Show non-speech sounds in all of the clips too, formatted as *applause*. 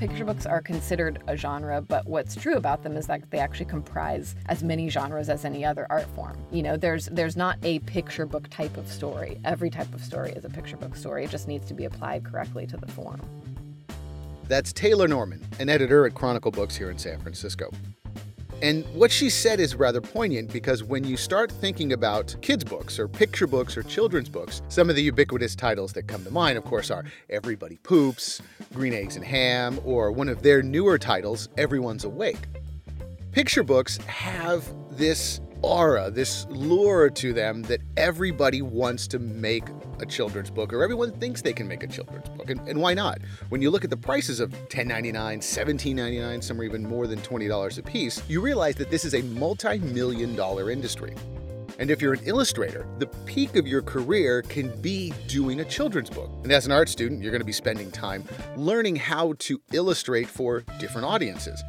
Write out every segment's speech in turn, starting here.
picture books are considered a genre, but what's true about them is that they actually comprise as many genres as any other art form. You know, there's there's not a picture book type of story. Every type of story is a picture book story. It just needs to be applied correctly to the form. That's Taylor Norman, an editor at Chronicle Books here in San Francisco. And what she said is rather poignant because when you start thinking about kids' books or picture books or children's books, some of the ubiquitous titles that come to mind, of course, are Everybody Poops, Green Eggs and Ham, or one of their newer titles, Everyone's Awake. Picture books have this aura, this lure to them that everybody wants to make a children's book, or everyone thinks they can make a children's book. And, and why not? When you look at the prices of $10.99, $17.99, some are even more than $20 a piece, you realize that this is a multi million dollar industry. And if you're an illustrator, the peak of your career can be doing a children's book. And as an art student, you're going to be spending time learning how to illustrate for different audiences.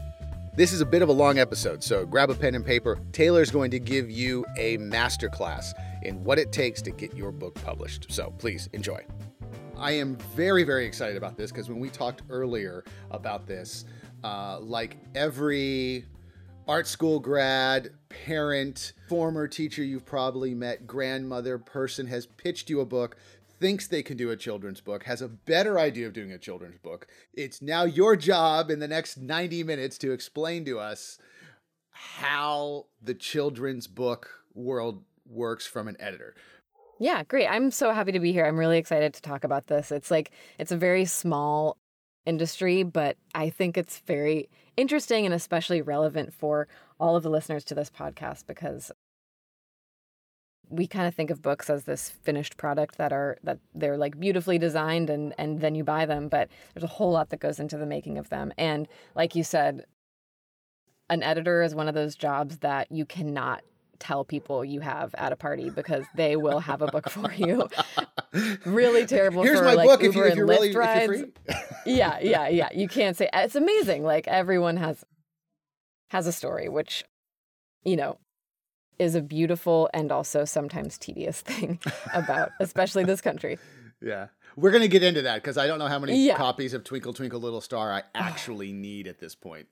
This is a bit of a long episode, so grab a pen and paper. Taylor's going to give you a masterclass in what it takes to get your book published. So please enjoy. I am very, very excited about this because when we talked earlier about this, uh, like every art school grad, parent, former teacher you've probably met, grandmother, person has pitched you a book thinks they can do a children's book, has a better idea of doing a children's book. It's now your job in the next 90 minutes to explain to us how the children's book world works from an editor. Yeah, great. I'm so happy to be here. I'm really excited to talk about this. It's like it's a very small industry, but I think it's very interesting and especially relevant for all of the listeners to this podcast because we kind of think of books as this finished product that are that they're like beautifully designed and and then you buy them but there's a whole lot that goes into the making of them and like you said an editor is one of those jobs that you cannot tell people you have at a party because they will have a book for you. *laughs* really terrible Here's for my like book Uber if you, if and you're Lyft really rides. yeah, yeah, yeah. You can't say it's amazing. Like everyone has has a story, which you know is a beautiful and also sometimes tedious *laughs* thing about, especially this country. Yeah. We're going to get into that because I don't know how many Yeah. copies of Twinkle Twinkle Little Star I actually *sighs* need at this point.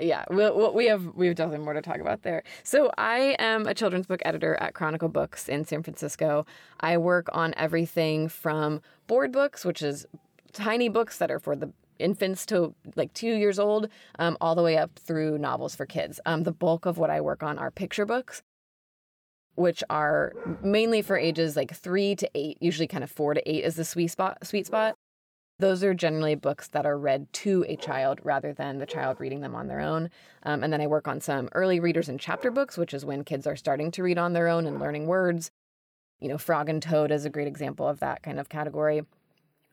Yeah, we, we have we have definitely more to talk about there. So I am a children's book editor at Chronicle Books in San Francisco. I work on everything from board books, which is tiny books that are for the infants to like two years old, um, all the way up through novels for kids. Um, the bulk of what I work on are picture books, which are mainly for ages like three to eight. Usually, kind of four to eight is the sweet spot. Sweet spot. Those are generally books that are read to a child rather than the child reading them on their own. Um, and then I work on some early readers and chapter books, which is when kids are starting to read on their own and learning words. You know, Frog and Toad is a great example of that kind of category.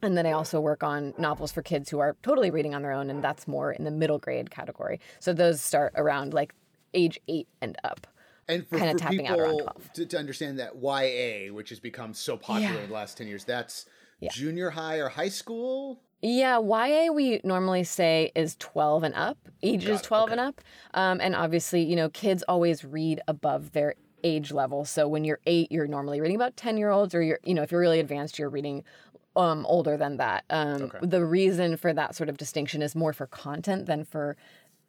And then I also work on novels for kids who are totally reading on their own, and that's more in the middle grade category. So those start around like age eight and up. And for, Kinda for tapping out around people 12. to, to understand that YA, which has become so popular Yeah. in the last 10 years, that's Yeah. junior high or high school? Yeah, YA we normally say is 12 and up, ages 12 okay. and up. Um, and obviously, you know, kids always read above their age level. So when you're eight, you're normally reading about 10 year olds, or you're, you know, if you're really advanced, you're reading um, older than that. Um, Okay. The reason for that sort of distinction is more for content than for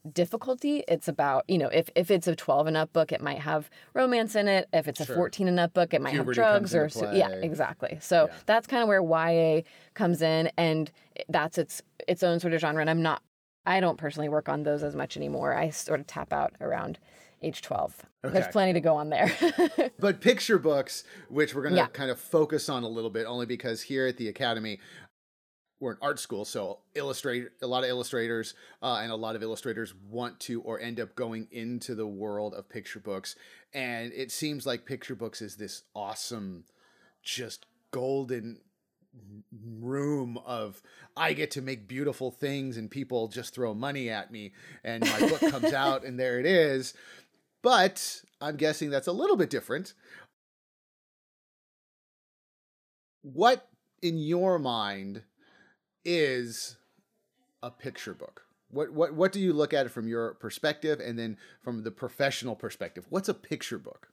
difficulty it's about you know if, if it's a 12 and up book it might have romance in it. If it's a 14 and up book it might Puberty have drugs or so- yeah exactly. So Yeah. that's kind of where YA comes in and that's its its own sort of genre and I'm not I don't personally work on those as much anymore. I sort of tap out around age 12 there's plenty to go on there. *laughs* But picture books, which we're going to Yeah. kind of focus on a little bit, only because here at the Academy, we're an art school, so illustrate a lot of illustrators uh, and a lot of illustrators want to or end up going into the world of picture books, and it seems like picture books is this awesome, just golden room of I get to make beautiful things and people just throw money at me and my book *laughs* comes out and there it is. But I'm guessing that's a little bit different. What in your mind is a picture book? What what what do you look at it from your perspective and then from the professional perspective? What's a picture book?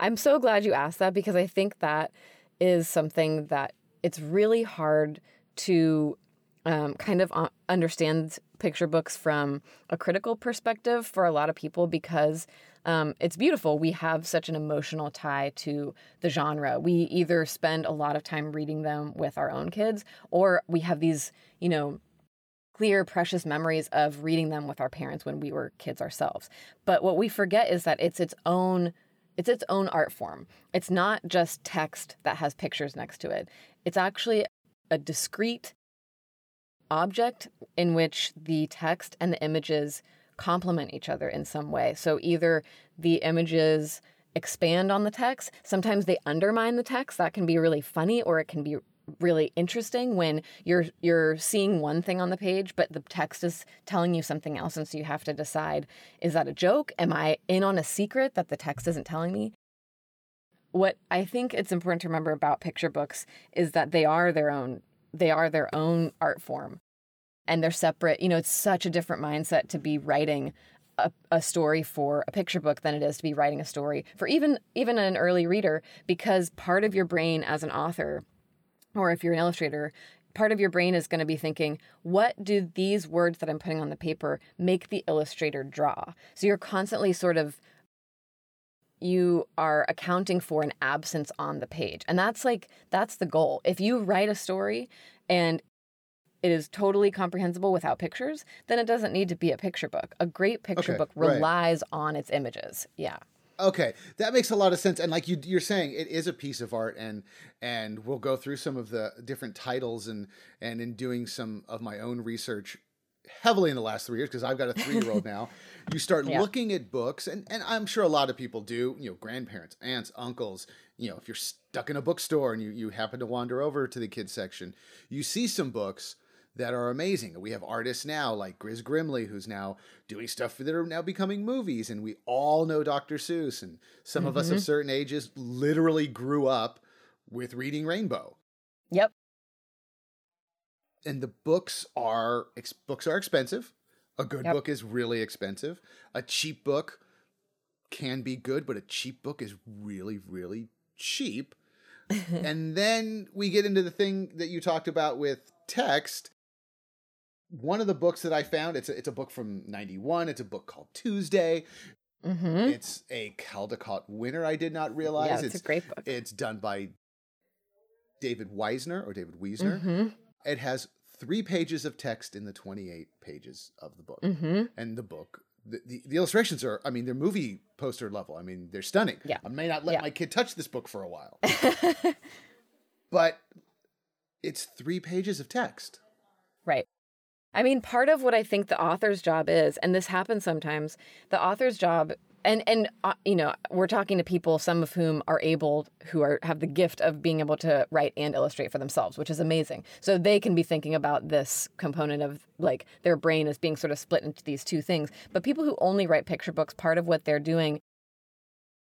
I'm so glad you asked that because I think that is something that it's really hard to um, kind of uh, understand picture books from a critical perspective for a lot of people because um, it's beautiful. We have such an emotional tie to the genre. We either spend a lot of time reading them with our own kids, or we have these, you know, clear, precious memories of reading them with our parents when we were kids ourselves. But what we forget is that it's its own it's its own art form. It's not just text that has pictures next to it. It's actually a discrete object in which the text and the images complement each other in some way. So either the images expand on the text, sometimes they undermine the text. That can be really funny or it can be really interesting when you're you're seeing one thing on the page but the text is telling you something else and so you have to decide is that a joke am i in on a secret that the text isn't telling me what i think it's important to remember about picture books is that they are their own they are their own art form and they're separate. You know, it's such a different mindset to be writing a, a, story for a picture book than it is to be writing a story for even even an early reader because part of your brain as an author or if you're an illustrator part of your brain is going to be thinking what do these words that i'm putting on the paper make the illustrator draw so you're constantly sort of you are accounting for an absence on the page. And that's like, that's the goal. If you write a story and it is totally comprehensible without pictures, then it doesn't need to be a picture book. A great picture okay, book relies right. on its images. Yeah. Okay, that makes a lot of sense. And like you, you're saying, it is a piece of art, and and we'll go through some of the different titles, and and in doing some of my own research, heavily in the last three years because I've got a three year old *laughs* now. You start yeah. looking at books, and, and I'm sure a lot of people do, you know, grandparents, aunts, uncles, you know, if you're stuck in a bookstore and you, you happen to wander over to the kids section, you see some books that are amazing. We have artists now like Gris Grimly, who's now doing stuff that are now becoming movies, and we all know Dr. Seuss, and some mm-hmm. of us of mm-hmm. certain ages literally grew up with reading Rainbow. Yep and the books are ex- books are expensive. A good yep. book is really expensive. A cheap book can be good, but a cheap book is really really cheap. *laughs* and then we get into the thing that you talked about with text. One of the books that I found, it's a, it's a book from 91. It's a book called Tuesday. Mm-hmm. It's a Caldecott winner. I did not realize. Yeah, it's, it's, a great book. It's done by David Weisner or David Wiesner. Mm-hmm. It has three pages of text in the 28 pages of the book. Mm-hmm. And the book, the, the, the, illustrations are, I mean, they're movie poster level. I mean, they're stunning. Yeah. I may not let yeah. my kid touch this book for a while. *laughs* but it's three pages of text. Right. I mean, part of what I think the author's job is, and this happens sometimes, the author's job and and uh, you know we're talking to people some of whom are able who are have the gift of being able to write and illustrate for themselves which is amazing. So they can be thinking about this component of like their brain is being sort of split into these two things. But people who only write picture books part of what they're doing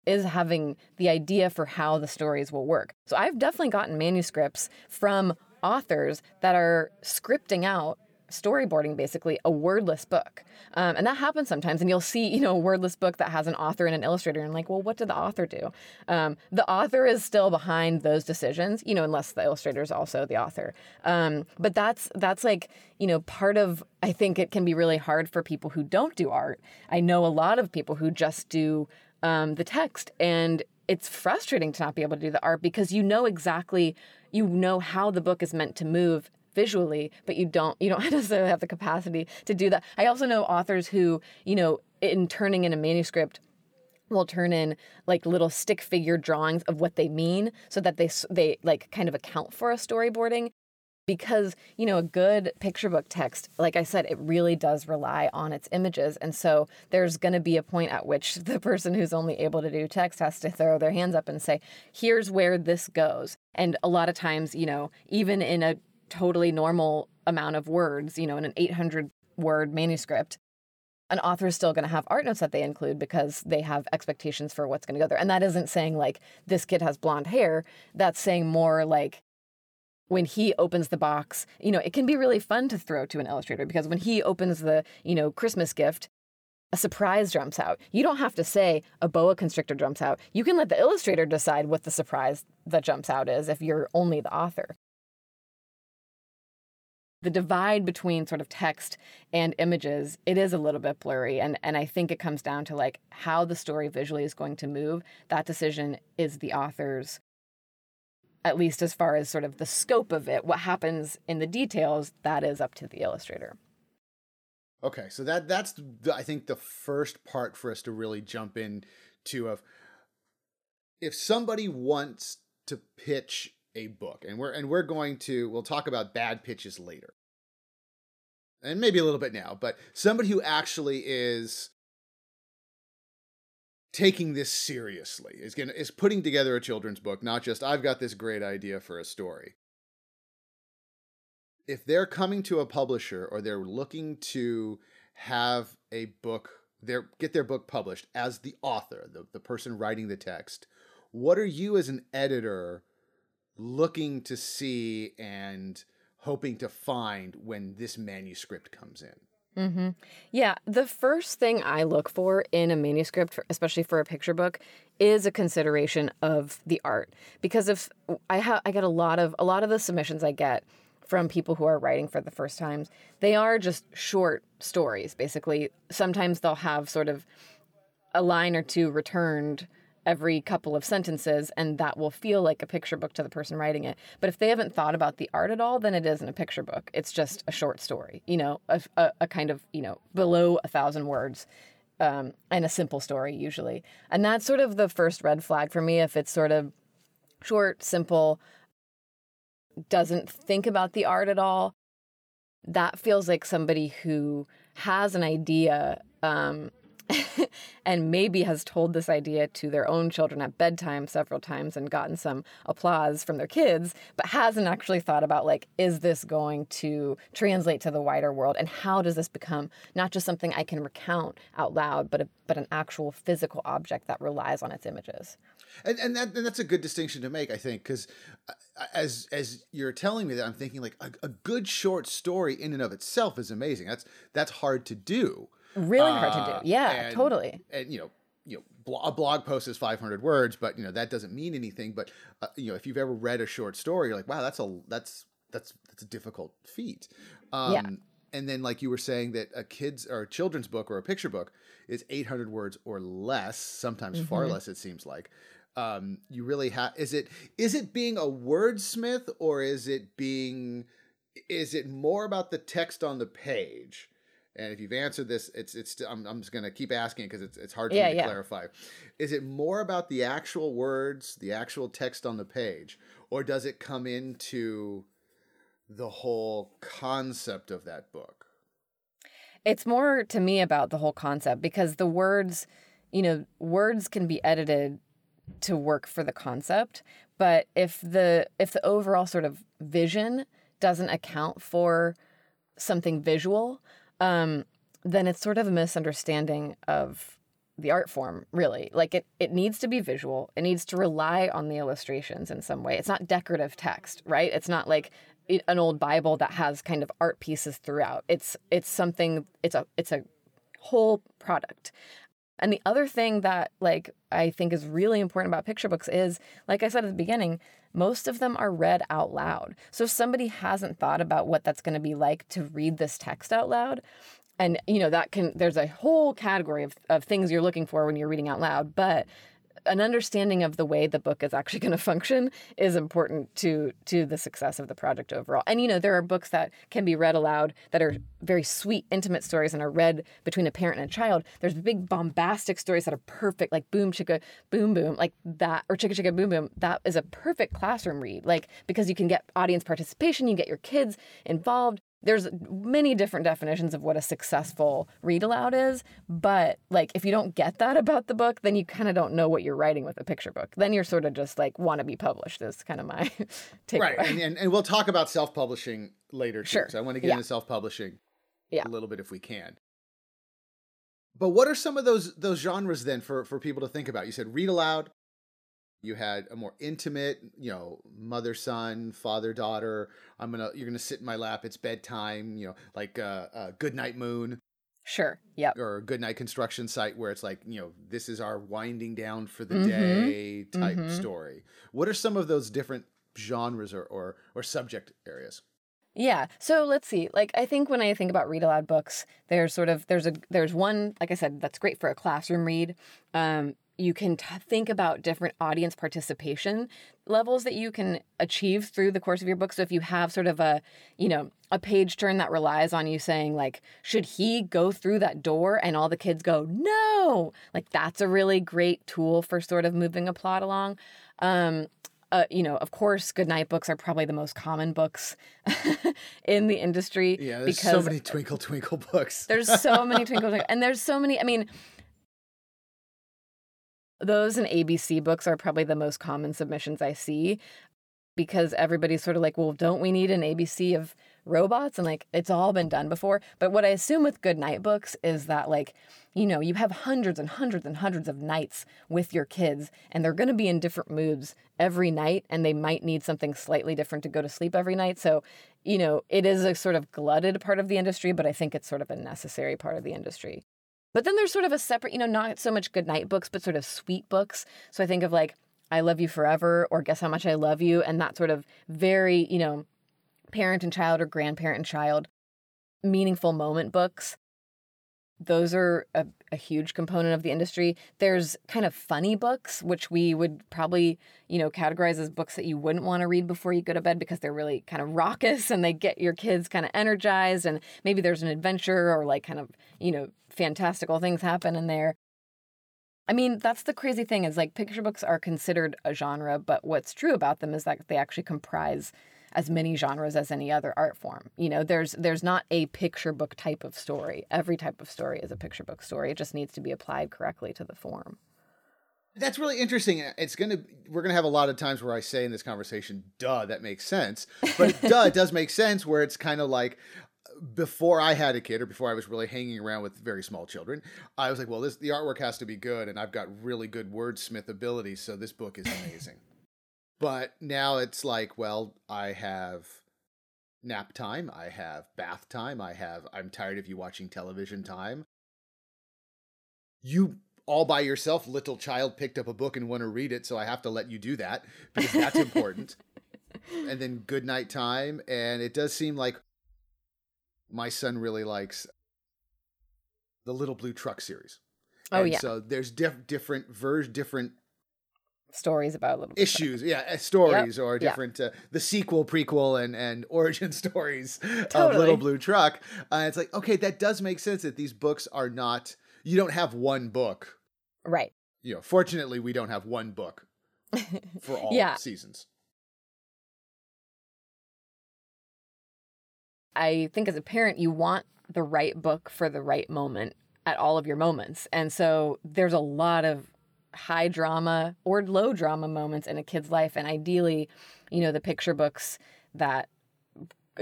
is having the idea for how the stories will work. So i've definitely gotten manuscripts from authors that are scripting out storyboarding basically a wordless book. Um, and that happens sometimes. And you'll see, you know, a wordless book that has an author and an illustrator. And like, well, what did the author do? Um, the author is still behind those decisions, you know, unless the illustrator is also the author. Um, but that's that's like, you know, part of I think it can be really hard for people who don't do art. I know a lot of people who just do um, the text and it's frustrating to not be able to do the art because you know exactly you know how the book is meant to move visually, but you don't you don't *laughs* necessarily have the capacity to do that. I also know authors who, you know, in turning in a manuscript will turn in like little stick figure drawings of what they mean so that they they like kind of account for a storyboarding. Because you know a good picture book text like i said it really does rely on its images. And so there's going to be a point at which *laughs* the person who's only able to do text has to throw their hands up and say here's where this goes. And a lot of times you know even in a totally normal amount of words, you know, in an 800 word manuscript, an author is still going to have art notes that they include because they have expectations for what's going to go there. And that isn't saying like this kid has blonde hair. That's saying more like when he opens the box, you know, it can be really fun to throw to an illustrator because when he opens the, you know, Christmas gift, a surprise jumps out. You don't have to say a boa constrictor jumps out. You can let the illustrator decide what the surprise that jumps out is if you're only the author. The divide between sort of text and images it is a little bit blurry. And and i think it comes down to like how the story visually is going to move. That decision is the author's at least as far as sort of the scope of it. What happens in the details that is up to the illustrator. Okay so that that's i think the first part for us to really jump in to of if somebody wants to pitch a book and we're and we're going to we'll talk about bad pitches later. And maybe a little bit now but somebody who actually is taking this seriously is going is putting together a children's book not just i've got this great idea for a story. If they're coming to a publisher or they're looking to have a book their get their book published as the author the, the person writing the text what are you as an editor looking to see and hoping to find when this manuscript comes in? Mm-hmm. Yeah, the first thing I look for in a manuscript, especially for a picture book, is a consideration of the art. Because if I have, I get a lot of a lot of the submissions I get from people who are writing for the first times, they are just short stories. Basically, sometimes they'll have sort of a line or two returned every couple of sentences and that will feel like a picture book to the person writing it. But if they haven't thought about the art at all then it isn't a picture book. It's just a short story you know a, a, a kind of you know below a thousand words um, and a simple story usually. And that's sort of the first red flag for me if it's sort of short simple doesn't think about the art at all that feels like somebody who has an idea um, *laughs* and maybe has told this idea to their own children at bedtime several times and gotten some applause from their kids, but hasn't actually thought about like, is this going to translate to the wider world? And how does this become not just something I can recount out loud, but a, but an actual physical object that relies on its images? And and, that, and that's a good distinction to make, I think, because uh, as as you're telling me that, I'm thinking like a, a good short story in and of itself is amazing. That's that's hard to do. Really hard to do. Uh, yeah, and, totally. And you know, you know, a blog post is 500 words, but you know that doesn't mean anything. But uh, you know, if you've ever read a short story, you're like, wow, that's a that's that's that's a difficult feat. Um, yeah. And then, like you were saying, that a kid's or a children's book or a picture book is 800 words or less, sometimes mm-hmm. far less. It seems like. Um, you really have. Is it is it being a wordsmith or is it being is it more about the text on the page? And if you've answered this, it's it's I'm, I'm just gonna keep asking because it's it's hard yeah, to yeah. clarify. Is it more about the actual words, the actual text on the page, or does it come into the whole concept of that book? It's more to me about the whole concept because the words, you know, words can be edited to work for the concept, but if the if the overall sort of vision doesn't account for something visual, um, then it's sort of a misunderstanding of the art form really. Like it it needs to be visual. It needs to rely on the illustrations in some way. It's not decorative text right? It's not like an old bible that has kind of art pieces throughout. It's it's something it's a it's a whole product. And the other thing that like i think is really important about picture books is like i said at the beginning most of them are read out loud. So if somebody hasn't thought about what that's going to be like to read this text out loud, and you know that can there's a whole category of, of things you're looking for when you're reading out loud, but an understanding of the way the book is actually *laughs* going to function is important to to the success of the project overall. And you know, there are books that can be read aloud that are very sweet, intimate stories and are read between a parent and a child. There's big bombastic stories that are perfect, like Boom Chicka Boom Boom, like that, or Chicka Chicka Boom Boom. That is a perfect classroom read, like because you can get audience participation, you get your kids involved there's many different definitions of what a successful read aloud is but like if you don't get that about the book then you kind of don't know what you're writing with a picture book then you're sort of just like want to be published is kind of my *laughs* take right and, and, and, we'll talk about self-publishing later too sure. so i want to get yeah. into self-publishing yeah. a little bit if we can but what are some of those those genres then for for people to think about you said read aloud you had a more intimate you know mother son father daughter i'm gonna you're gonna sit in my lap it's bedtime you know like uh, uh good night moon sure yep or good night construction site where it's like you know this is our winding down for the mm-hmm. day type mm-hmm. story what are some of those different genres or, or or subject areas Yeah. So let's see. Like I think when I think about read aloud books, there's sort of there's a there's one like I said that's great for a classroom read. Um, you can t- think about different audience participation levels that you can achieve through the course of your book. So if you have sort of a, you know, a page turn that relies on you saying like, should he go through that door and all the kids go, no, like that's a really great tool for sort of moving a plot along. Um, uh, you know, of course, goodnight books are probably the most common books *laughs* in the industry. Yeah, there's so many twinkle twinkle books. there's so many *laughs* twinkle twinkle, and there's so many. I mean, those and ABC books are probably the most common submissions I see because everybody's sort of like, well, don't we need an ABC of robots? And like, it's all been done before. But what I assume with good night books is that, like, you know, you have hundreds and hundreds and hundreds of nights with your kids, and they're going to be in different moods every night, and they might need something slightly different to go to sleep every night. So, you know, it is a sort of glutted part of the industry, but I think it's sort of a necessary part of the industry. But then there's sort of a separate, you know, not so much good night books, but sort of sweet books. So I think of like I Love You Forever or Guess How Much I Love You, and that sort of very, you know, parent and child or grandparent and child meaningful moment books. Those are a, a, huge component of the industry. There's kind of funny books, which we would probably, you know, categorize as books that you wouldn't want to read before you go to bed because they're really kind of raucous and they get your kids kind of energized. And maybe there's an adventure or like kind of, you know, fantastical things happen in there. I mean, that's the crazy thing is like picture books are considered a genre, but what's true about them is that they actually comprise as many genres as any other art form. You know, there's there's not a picture book type of story. Every type of story is a picture book story. It just needs to be applied correctly to the form. That's really interesting. It's gonna we're gonna have a lot of times where I say in this conversation, "Duh, that makes sense," but *laughs* duh, it does make sense. Where it's kind of like, before I had a kid or before I was really hanging around with very small children, I was like, well, this the artwork has to be good, and I've got really good wordsmith ability, so this book is amazing. But now it's like, well, I have nap time, I have bath time, I have I'm tired of you watching television time. You all by yourself, little child, picked up a book and want to read it, so I have to let you do that because that's important. and then good night time, and it does seem like my son really likes the Little Blue Truck series. Oh and yeah. So there's diff- different versions, different stories about little issues, yeah, uh, stories yep. or different uh, the sequel, prequel, and and *laughs* origin stories totally. of Little Blue Truck. Uh, it's like okay, that does make sense that these books are not. You don't have one book, right? You know, fortunately, we don't have one book *laughs* for all yeah. seasons. I think as a parent, you want the right book for the right moment at all of your moments. And so there's a lot of high drama or low drama moments in a kid's life. And ideally, you know, the picture books that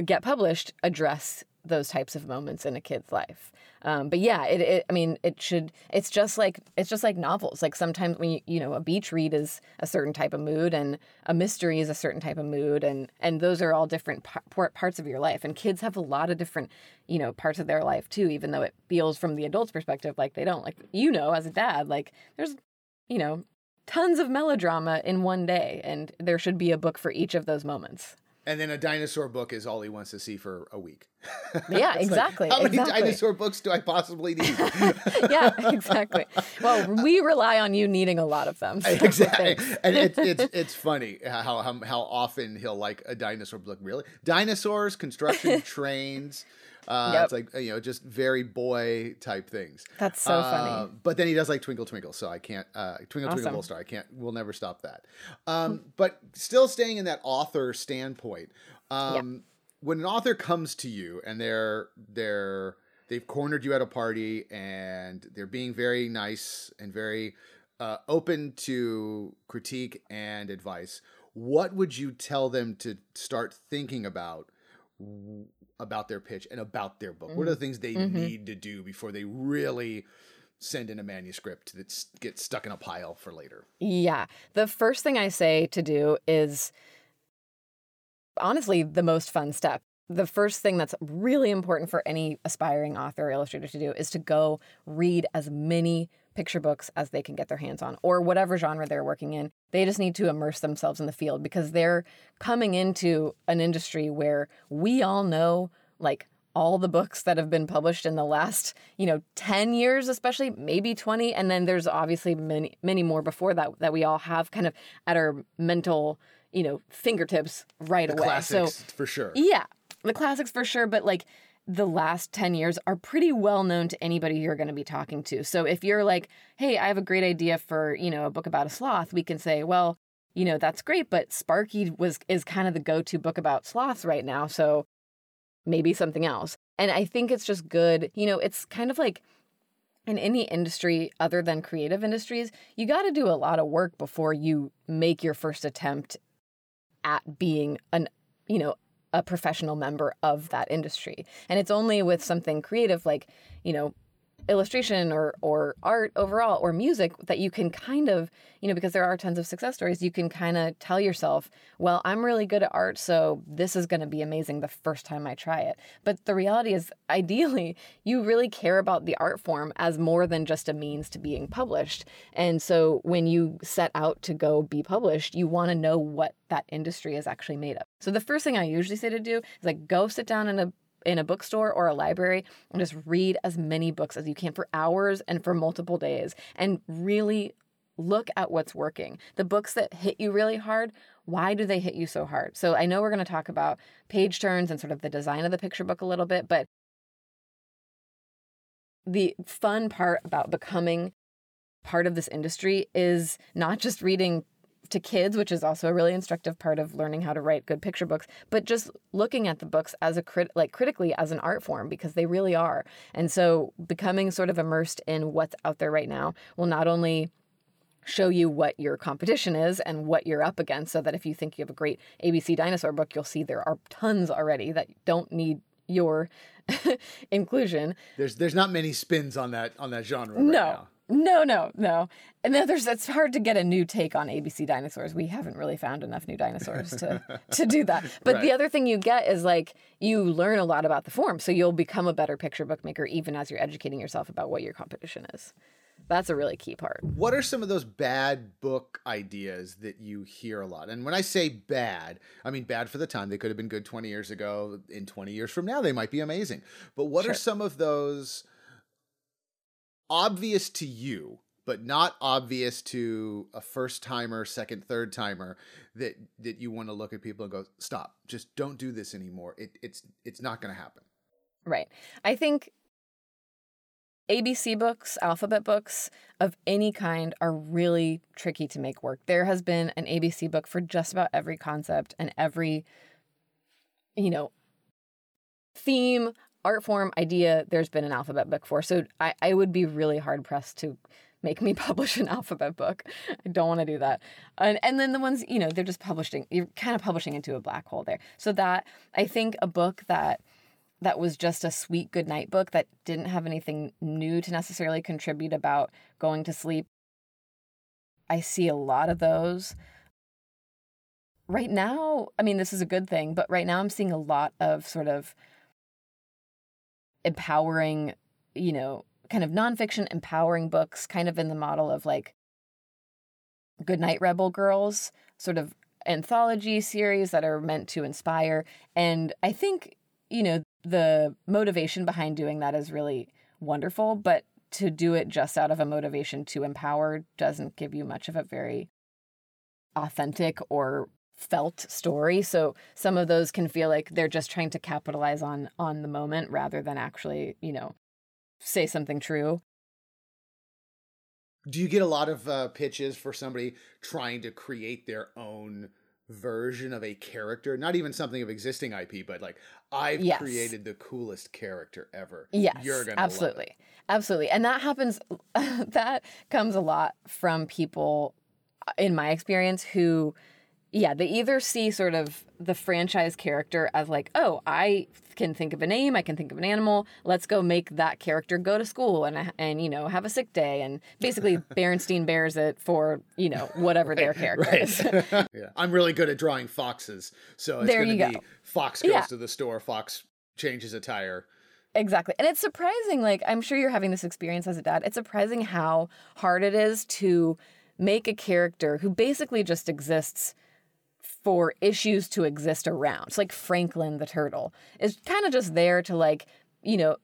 get published address those types of moments in a kid's life. Um, but yeah, it, it, I mean, it should. It's just like it's just like novels. Like sometimes when you you know a beach read is a certain type of mood, and a mystery is a certain type of mood, and and those are all different par- parts of your life. And kids have a lot of different you know parts of their life too. Even though it feels from the adult's perspective like they don't. Like you know, as a dad, like there's you know tons of melodrama in one day, and there should be a book for each of those moments. And then a dinosaur book is all he wants to see for a week. *laughs* Yeah, exactly. Like, how many exactly. dinosaur books do I possibly need? *laughs* yeah, exactly. Well, we rely on you needing a lot of them. *laughs* So exactly. and it's it's it's funny how, how how often he'll like a dinosaur book. Really, dinosaurs, construction, trains. Uh, yep. It's like you know, just very boy type things. That's so uh, funny. But then he does like Twinkle Twinkle, so I can't uh, Twinkle awesome. Twinkle Little Star. I can't. We'll never stop that. Um, but still staying in that author standpoint. Um, yeah. When an author comes to you and they're they're they've cornered you at a party and they're being very nice and very uh, open to critique and advice, what would you tell them to start thinking about about their pitch and about their book? Mm-hmm. What are the mm-hmm. things they mm-hmm. need to do before they really send in a manuscript that gets stuck in a pile for later? Yeah. The first thing I say to do is honestly the most fun step. The first thing that's really important for any aspiring author or illustrator to do is to go read as many picture books as they can get their hands on, or whatever genre they're working in. They just need to immerse themselves in the field because they're coming into an industry where we all know, like, all the books that have been published in the last, you know, 10 years especially, maybe 20, and then there's obviously many many more before that that we all have kind of at our mental, you know, fingertips right the away. Classics, so for sure. yeah, the classics for sure, but like the last 10 years are pretty well known to anybody you're going to be talking to. So if you're like, "Hey, I have a great idea for, you know, a book about a sloth," we can say, "Well, you know, that's great, but Sparky was is kind of the go-to book about sloths right now, so maybe something else." And I think it's just good, you know, it's kind of like in any industry other than creative industries, you got to do a lot of work before you make your first attempt at being an, you know, a professional member of that industry. And it's only with something creative like, you know, illustration or or art overall or music that you can kind of you know because there are tons of success stories you can kind of tell yourself well i'm really good at art so this is going to be amazing the first time i try it. But the reality is *laughs* ideally you really care about the art form as more than just a means to being published. And so when you set out to go be published you want to know what that industry is actually made of. So the first thing i usually say to do is like go sit down in a in a bookstore or a library and just read as many books as you can for hours and for multiple days and really look at what's working. The books that hit you really hard, why do they hit you so hard? So I know we're going to talk about page turns and sort of the design of the picture book a little bit, but the fun part about becoming part of this industry is not just reading to kids, which is also a really instructive part of learning how to write good picture books, but just looking at the books as a crit like critically as an art form because they really are. And so becoming sort of immersed in what's out there right now will not only show you what your competition is and what you're up against so that if you think you have a great ABC dinosaur book, you'll see there are tons already that don't need your *laughs* inclusion. There's there's not many spins on that on that genre right no. now. No, no, no. And then there's it's hard to get a new take on ABC dinosaurs. We haven't really found enough new dinosaurs to *laughs* to do that. But Right. the other thing you get is like you learn a lot about the form, so you'll become a better picture bookmaker even as you're educating yourself about what your competition is. That's a really key part. What are some of those bad book ideas that you hear a lot? And when I say bad, I mean bad for the time. They could have been good 20 years ago. In 20 years from now, they might be amazing. But what are some of those obvious to you, but not obvious to a first timer, second, third timer that that you want to look at people and go, "Stop. Just don't do this anymore. It, it's it's not going to happen." Right. I think ABC books, alphabet books of any kind are really tricky to make work. There has been an ABC book for just about every concept and every, you know, theme, art form, idea, there's been an alphabet book for. So I, I would be really hard pressed to make me *laughs* publish an alphabet book. I don't want to do that. And and then the ones, you know, they're just publishing you're kind of publishing into a black hole there. So that I think a book that that was just a sweet good night book that didn't have anything new to necessarily contribute about going to sleep. I see a lot of those. Right now, I mean, this is a good thing, but right now I'm seeing a lot of sort of empowering, you know, kind of nonfiction empowering books, kind of in the model of like Goodnight Rebel Girls, sort of anthology series that are meant to inspire. And I think, you know, the motivation behind doing that is really wonderful, but to do it just out of a motivation to empower doesn't give you much of a very authentic or felt story so some of those can feel like they're just trying to capitalize on on the moment rather than actually you know say something true Do you get a lot of uh, pitches for somebody trying to create their own version of a character? Not even something of existing IP, but like I've Yes. created the coolest character ever. Yes, you're gonna absolutely, absolutely, and that happens. *laughs* that comes a lot from people, uh, in my experience, who, yeah, they either see sort of the franchise character as like, oh, I can think of a name, I can think of an animal. Let's go make that character go to school and uh, and you know have a sick day, and basically *laughs* Berenstein bears it for you know whatever their character Right. is. *laughs* yeah. I'm really good at drawing foxes, so it's There gonna you be go. Fox goes Yeah. to the store, Fox changes a tire, Exactly. And it's surprising, like, I'm sure you're having this experience as a dad. It's surprising how hard it is to make a character who basically just exists for issues to exist around. It's like Franklin the turtle is kind of just there to, like, you know,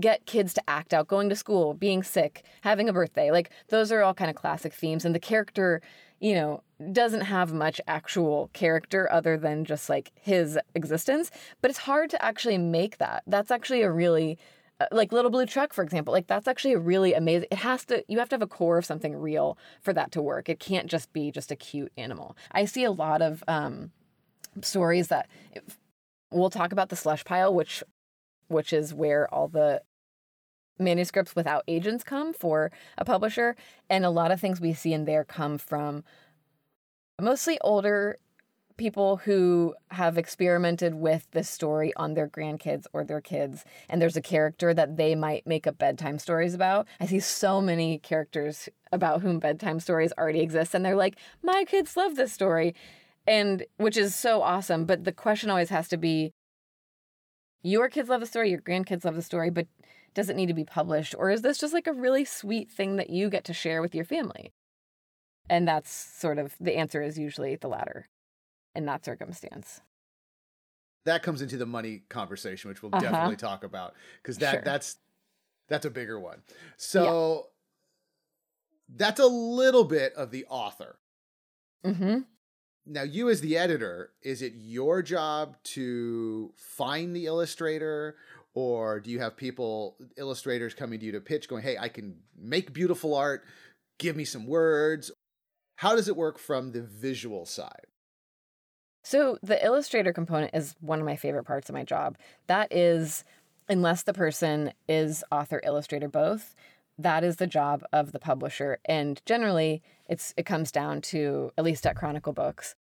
get kids to act out going to school, being sick, having a birthday. Like, those are all kind of classic themes. And the character, you know, doesn't have much actual character other than just like his existence. But it's hard to actually make that. That's actually a really like little blue truck for example like that's actually a really amazing it has to you have to have a core of something real for that to work. It can't just be just a cute animal. I see a lot of um stories that we'll talk about the slush pile which which is where all the manuscripts without agents come for a publisher and a lot of things we see in there come from mostly older people who have experimented with this story on their grandkids or their kids and there's a character that they might make up bedtime stories about. I see so many characters about whom bedtime stories already exist and they're like my kids love this story and which is so awesome but the question always has to be your kids love the story your grandkids love the story but does it need to be published or is this just like a really sweet thing that you get to share with your family? And that's sort of the answer is usually the latter in that circumstance. That comes into the money conversation, which we'll uh-huh. definitely talk about because that sure. that's that's a bigger one. So yeah. that's a little bit of the author. Mm-hmm. Now, you as the editor, is it your job to find the illustrator, or do you have people, illustrators, coming to you to pitch, going, "Hey, I can make beautiful art. Give me some words." How does it work from the visual side? So, the illustrator component is one of my favorite parts of my job. That is, unless the person is author, illustrator, both, that is the job of the publisher. And generally, it's it comes down to, at least at Chronicle Books,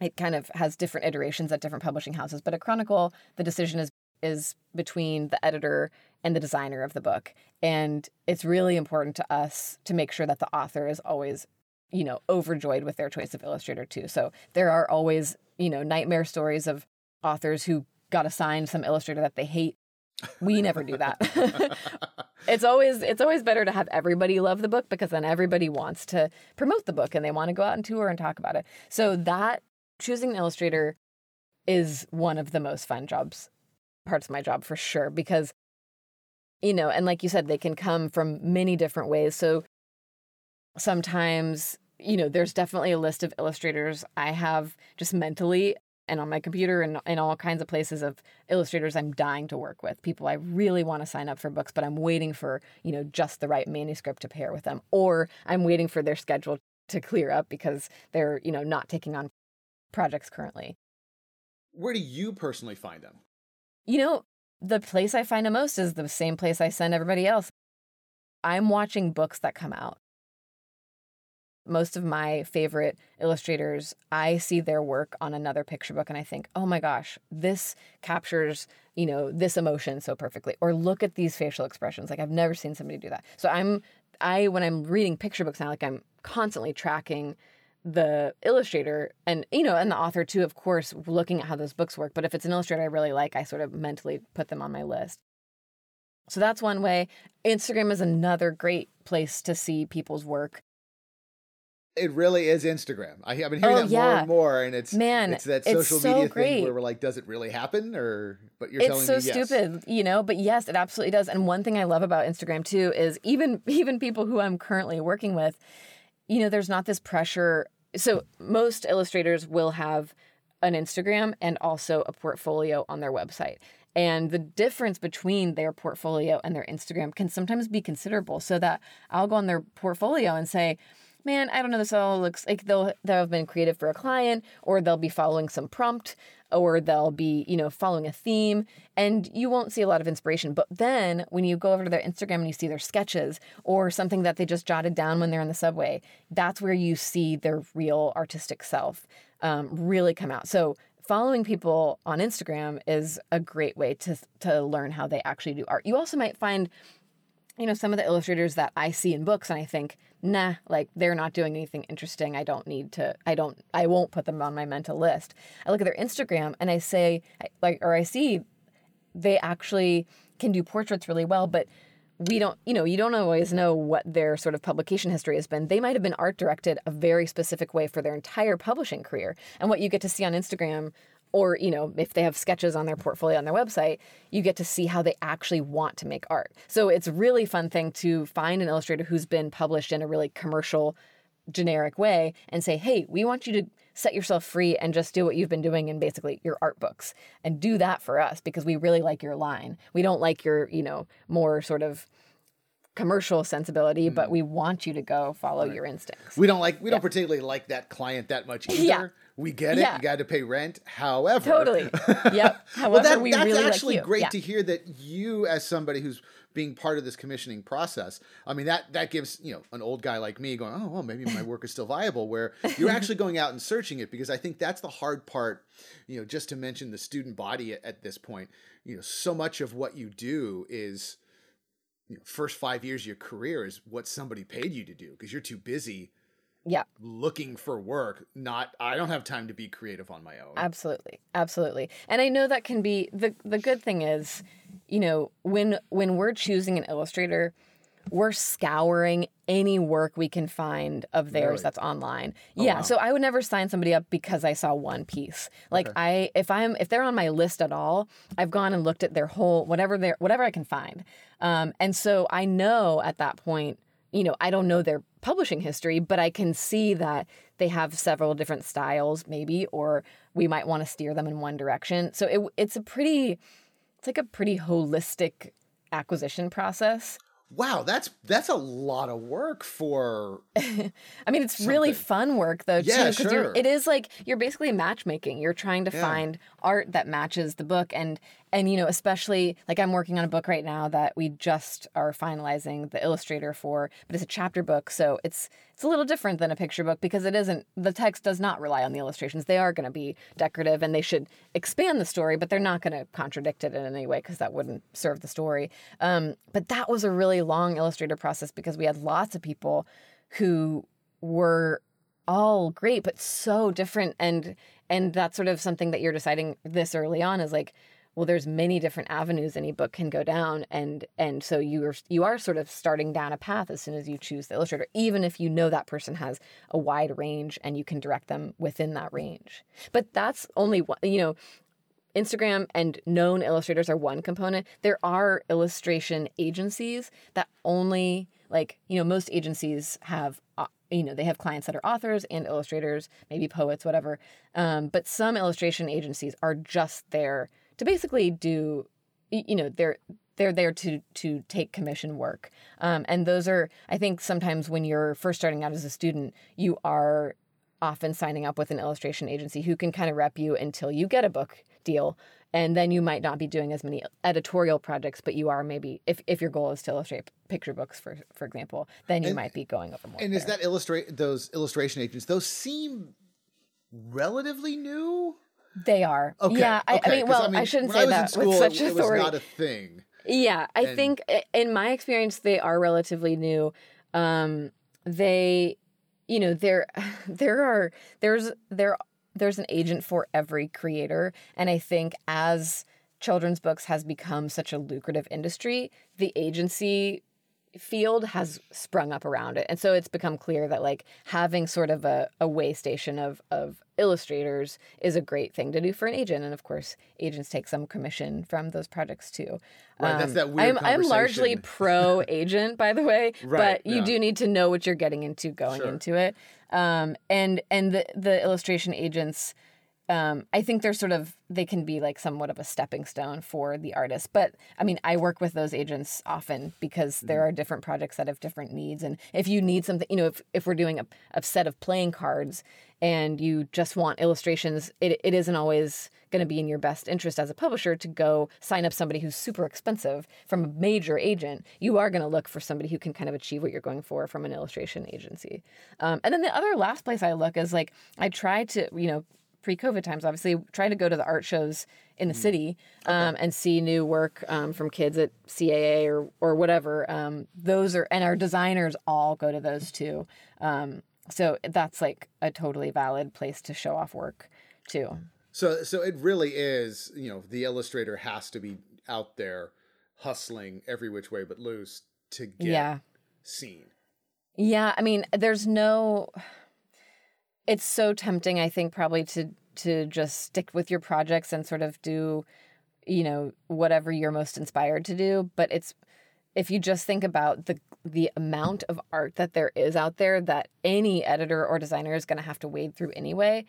it kind of has different iterations at different publishing houses. But at Chronicle, the decision is is between the editor and the designer of the book. And it's really important to us to make sure that the author is always, you know, overjoyed with their choice of illustrator too. So there are always, you know, nightmare stories of authors who got assigned some illustrator that they hate. We never do that. *laughs* it's always it's always better to have everybody love the book because then everybody wants to promote the book and they want to go out and tour and talk about it. So that choosing an illustrator is one of the most fun jobs parts of my job for sure because you know, and like you said, they can come from many different ways. So sometimes, you know, there's definitely a list of illustrators I have just mentally and on my computer and in all kinds of places of illustrators I'm dying to work with. People I really want to sign up for books, but I'm waiting for, you know, just the right manuscript to pair with them. Or I'm waiting for their schedule to clear up because they're, you know, not taking on projects currently. Where do you personally find them? You know, the place I find them most is the same place I send everybody else. I'm watching books that come out. Most of my favorite illustrators, I see their work on another picture book and I think, oh my gosh, this captures, you know, this emotion so perfectly. Or look at these facial expressions. Like I've never seen somebody do that. So I'm I when I'm reading picture books now, like I'm constantly tracking the illustrator and you know and the author too of course looking at how those books work but if it's an illustrator i really like i sort of mentally put them on my list so that's one way instagram is another great place to see people's work it really is Instagram. I, have been hearing oh, that yeah. more and more, and it's man, it's that social it's so media great. thing where we're like, does it really happen? Or but you're it's telling so me yes. stupid, you know. But yes, it absolutely does. And one thing I love about Instagram too is even *laughs* even people who I'm currently working with, you know, there's not this pressure so most illustrators will have an Instagram and also a portfolio on their website. And the difference between their portfolio and their Instagram can sometimes be considerable. So that I'll go on their portfolio and say, man, I don't know, this all looks like they'll they'll have been creative for a client, or they'll be following some prompt, or they'll be, you know, following a theme, and you won't see a lot of inspiration. But then when you go over to their Instagram and you see their sketches or something that they just jotted down when they're in the subway, that's where you see their real artistic self um, really come out. So following people on Instagram is a great way to to learn how they actually do art. You also might find, you know, some of the illustrators that I see in books, and I think nah, like they're not doing anything interesting. I don't need to, I don't, I won't put them on my mental list. I look at their Instagram and I say, like, or I see they actually can do portraits really well, but we don't, you know, you don't always know what their sort of publication history has been. They might have been art directed a very specific way for their entire publishing career. And what you get to see on Instagram or you know if they have sketches on their portfolio on their website you get to see how they actually want to make art so it's a really fun thing to find an illustrator who's been published in a really commercial generic way and say hey we want you to set yourself free and just do what you've been doing in basically your art books and do that for us because we really like your line we don't like your you know more sort of commercial sensibility, mm. but we want you to go follow right. your instincts. We don't like we yeah. don't particularly like that client that much *laughs* either. Yeah. We get it. Yeah. You got to pay rent. However, totally. *laughs* Yep. However, well, that, we that's really actually like great to hear that you, as somebody who's being part of this commissioning process, I mean that that gives you know an old guy like me going, oh well, maybe my work is still viable. Where you're actually going out and searching it because I think that's the hard part. You know, just to mention the student body at, at this point, you know, so much of what you do is you know, first five years of your career is what somebody paid you to do because you're too busy yeah looking for work not i don't have time to be creative on my own absolutely absolutely and i know that can be the the good thing is you know when when we're choosing an illustrator we're scouring any work we can find of theirs really? that's online. Oh, yeah, wow. so I would never sign somebody up because I saw one piece. Like okay. I if I'm if they're on my list at all, I've gone and looked at their whole whatever their whatever I can find. Um, and so I know at that point, you know, I don't know their publishing history, but I can see that they have several different styles maybe or we might want to steer them in one direction. So it, it's a pretty it's like a pretty holistic acquisition process wow that's that's a lot of work for *laughs* i mean it's something. really fun work though yeah, too sure. it is like you're basically matchmaking you're trying to yeah. find art that matches the book. And and you know especially like i'm working on a book right now that we just are finalizing the illustrator for but it's a chapter book so it's it's a little different than a picture book because it isn't the text does not rely on the illustrations. They are going to be decorative and they should expand the story but they're not going to contradict it in any way because that wouldn't serve the story. Um, but that was a really long illustrator process because we had lots of people who were all great but so different and and that's sort of something that you're deciding this early on is like well there's many different avenues any book can go down and and so you are you are sort of starting down a path as soon as you choose the illustrator even if you know that person has a wide range and you can direct them within that range but that's only one you know Instagram and known illustrators are one component. There are illustration agencies that only like, you know, most agencies have uh, you know, they have clients that are authors and illustrators, maybe poets, whatever. Um, but some illustration agencies are just there to basically do you know they're they're there to to take commission work um, and those are i think sometimes when you're first starting out as a student you are often signing up with an illustration agency who can kind of rep you until you get a book deal and then you might not be doing as many editorial projects but you are maybe if, if your goal is to illustrate picture books for for example then you and, might be going over more and there. is that illustrate those illustration agents those seem relatively new they are. Okay. Yeah. I, okay. I mean, well, I, mean, I shouldn't say I that school, with such it, authority. It was not a thing. Yeah, I and... think in my experience they are relatively new. Um, they, you know, there, *laughs* there are there's there there's an agent for every creator, and I think as children's books has become such a lucrative industry, the agency field has sprung up around it. And so it's become clear that like having sort of a, a way station of of illustrators is a great thing to do for an agent. And of course, agents take some commission from those projects too. Right, um, that's that weird I'm, I'm largely pro *laughs* agent, by the way, right, but you yeah. do need to know what you're getting into going sure. into it. Um, and and the the illustration agents um, I think they're sort of they can be like somewhat of a stepping stone for the artist. But I mean, I work with those agents often because there mm-hmm. are different projects that have different needs. And if you need something, you know, if, if we're doing a, a set of playing cards and you just want illustrations, it, it isn't always going to be in your best interest as a publisher to go sign up somebody who's super expensive from a major agent. You are going to look for somebody who can kind of achieve what you're going for from an illustration agency. Um, and then the other last place I look is like I try to, you know, pre-COVID times, obviously, trying to go to the art shows in the mm. city um, okay. and see new work um, from kids at CAA or or whatever. Um, those are and our designers all go to those too. Um, so that's like a totally valid place to show off work too. So so it really is, you know, the illustrator has to be out there hustling every which way but loose to get Yeah. seen. Yeah, I mean, there's no it's so tempting I think probably to to just stick with your projects and sort of do you know whatever you're most inspired to do, but it's if you just think about the the amount of art that there is out there that any editor or designer is going to have to wade through anyway,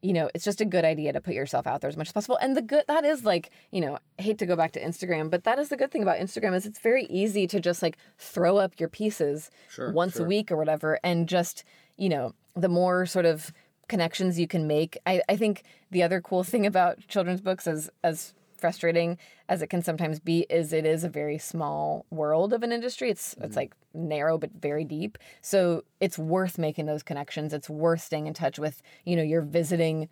you know, it's just a good idea to put yourself out there as much as possible. And the good that is like, you know, I hate to go back to Instagram, but that is the good thing about Instagram is it's very easy to just like throw up your pieces Sure, once sure. a week or whatever and just, you know, the more sort of connections you can make. I, I think the other cool *laughs* thing about children's books as as frustrating as it can sometimes be is it is a very small world of an industry. It's it's like narrow but very deep. So it's worth making those connections. It's worth staying in touch with, you know, your visiting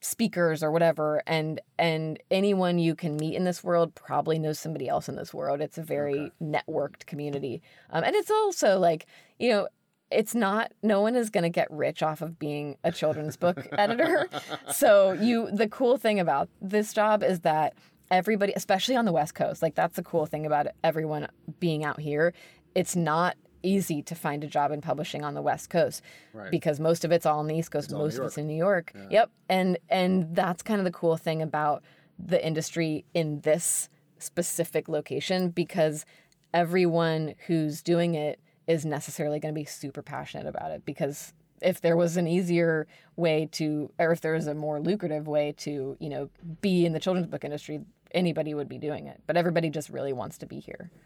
speakers or whatever and and anyone you can meet in this world probably knows somebody else in this world it's a very networked community um, and it's also like you know it's not no one is going to get rich off of being a children's book *laughs* editor. So you the cool thing about this job is that everybody especially on the west coast like that's the cool thing about everyone being out here. It's not easy to find a job in publishing on the west coast Right. because most of it's all on the east coast New most of it's in new york. Yep. And and that's kind of the cool thing about the industry in this specific location because everyone who's doing it is necessarily going to be super passionate about it because if there was an easier way to or if there was a more lucrative way to you know be in the children's book industry anybody would be doing it but everybody just really wants to be here *laughs*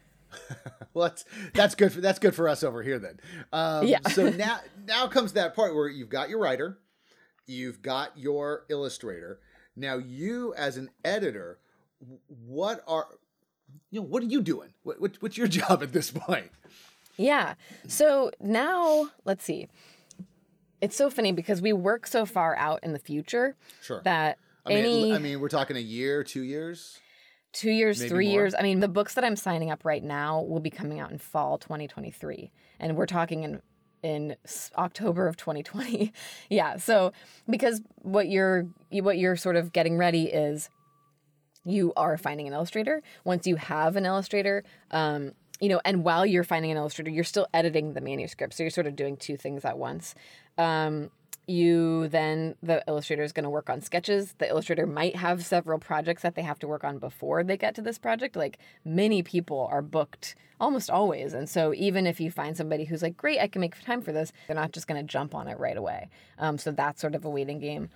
Well, that's that's good for that's good for us over here then. Um, Yeah. so *laughs* now now comes that part where you've got your writer, you've got your illustrator. Now you as an editor, what are you know what are you doing? What, what what's your *laughs* job at this point? Yeah. So now, let's see. It's so funny because we work so far out in the future Sure. that I mean, any I mean, we're talking a year, two years. two years, maybe three more. years. I mean, the books that I'm signing up right now will be coming out in fall 2023, and we're talking in in October of 2020. *laughs* yeah. So because what you're what you're sort of getting ready is you are finding an illustrator. Once you have an illustrator, um, you know, and while you're finding an illustrator, you're still editing the manuscript. So you're sort of doing two things at once. Um, you then the illustrator is going to work on sketches. The illustrator might have several projects that they have to work on before they get to this project. Like many people are booked almost always, and so even if you find somebody who's like, "Great, I can make time for this," they're not just going to jump on it right away. Um, so that's sort of a waiting game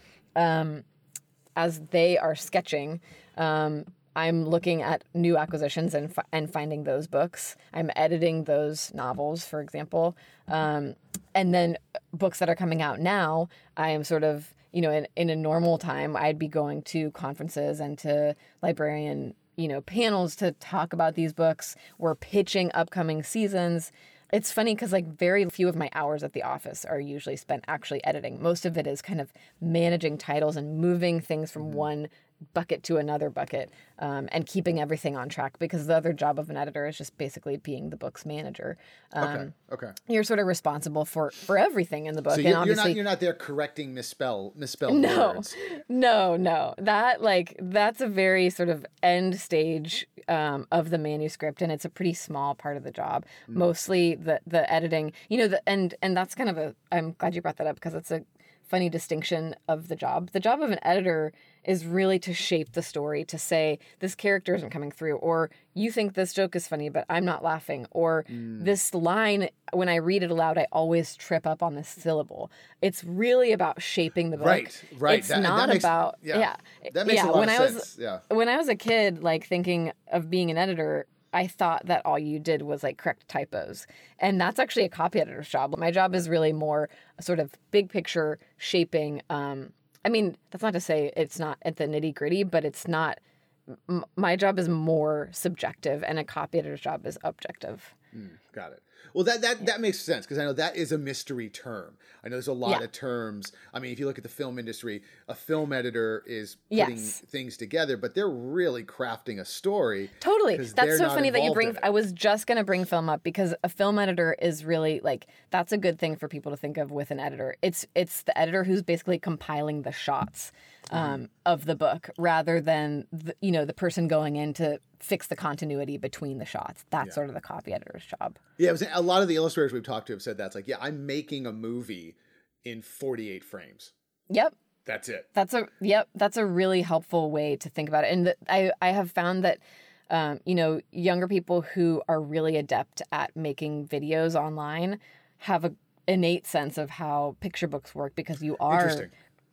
as they are sketching, um, I'm looking at new acquisitions and fi- and finding those books. I'm editing those novels, for example, um, and then books that are coming out now. I am sort of you know in, in a normal time I'd be going to conferences and to librarian you know panels to talk about these books. We're pitching upcoming seasons. It's funny because like very few of my hours at the office are usually spent actually editing. Most of it is kind of managing titles and moving things from one bucket to another bucket um, and keeping everything on track because the other job of an editor is just basically being the book's manager. Um, Okay. Okay. You're sort of responsible for for everything in the book, So you're, you're not you're not there correcting misspell misspelled no, words. no, no. That like that's a very sort of end stage um, of the manuscript, and it's a pretty small part of the job. Mostly the the editing, you know, the and and that's kind of a. I'm glad you brought that up because it's a funny distinction of the job. The job of an editor is really to shape the story, to say this character isn't coming through, or you think this joke is funny, but I'm not laughing, or mm. this line when I read it aloud, I always trip up on this syllable. It's really about shaping the book. Right, right. It's That- that not makes- about yeah. yeah. That makes yeah, a lot when of I was yeah. when I was a kid, like thinking of being an editor, I thought that all you did was like correct typos. And that's actually a copy editor's job. My job is really more sort of big picture shaping. Um, I mean, that's not to say it's not at the nitty gritty, but it's not. M- my job is more subjective, and a copy editor's job is objective. Mm, got it. Well, that that that makes sense because I know that is a mystery term. I know there's a lot Yeah. of terms. I mean, if you look at the film industry, a film editor is putting Yes. things together, but they're really crafting a story. Totally. That's so funny that you bring. I was just gonna bring film up because a film editor is really like that's a good thing for people to think of with an editor. It's it's the editor who's basically compiling the shots um, of the book rather than the, you know the person going in to fix the continuity between the shots. That's sort of the copy editor's job. Yeah, it was, a lot of the illustrators we've talked to have said that's like, yeah, I'm making a movie in 48 frames. Yep. That's it. That's a yep. That's a really helpful way to think about it. And th- I I have found that um, you know younger people who are really adept at making videos online have a innate sense of how picture books work because you are Interesting.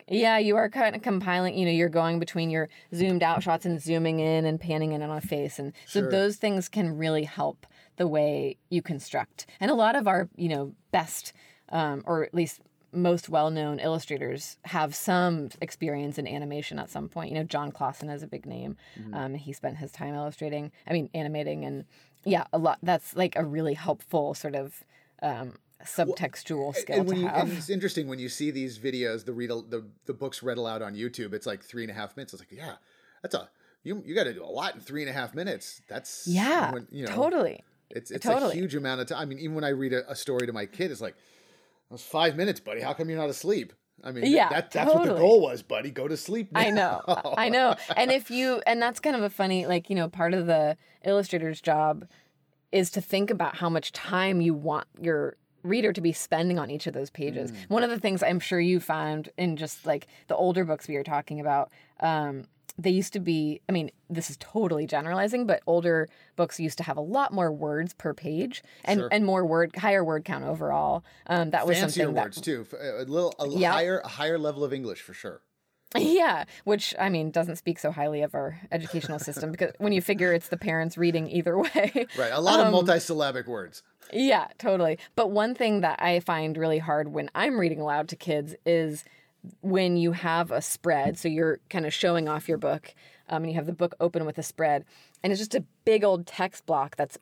Yeah you are kind of compiling you know you're going between your zoomed out shots and zooming in and panning in on a face. And so Sure. those things can really help the way you construct. And a lot of our you know best um, or at least most well-known illustrators have some experience in animation at some point. You know Jon Klassen is a big name. Um, he spent his time illustrating i mean animating and yeah a lot that's like a really helpful sort of um, subtextual skill and to you, have and it's interesting when you see these videos, the read the the books read aloud on YouTube. It's like three and a half minutes. It's like, yeah, that's a you you got to do a lot in three and a half minutes. That's yeah when, you know, totally It's it's Totally. a huge amount of time. I mean, even when I read a, a story to my kid, it's like, that was five minutes, buddy. How come you're not asleep? I mean, Yeah, that, that's what the goal was, buddy. Go to sleep. Now. I know. I know. And if you and that's kind of a funny like, you know, part of the illustrator's job is to think about how much time you want your reader to be spending on each of those pages. Mm. One of the things I'm sure you found in just like the older books we were talking about, um, they used to be, I mean, this is totally generalizing, but older books used to have a lot more words per page and, Sure. and more word, higher word count overall. Um, that was Fancier something words too. a little a Yeah. higher a higher level of English for sure. *laughs* Yeah, which I mean doesn't speak so highly of our educational system because when you figure it's the parents reading either *laughs* way. Right. A lot Um, of multisyllabic words. Yeah, totally. But one thing that I find really hard when I'm reading aloud to kids is when you have a spread. So you're kind of showing off your book, um, and you have the book open with a spread, and it's just a big old text block that's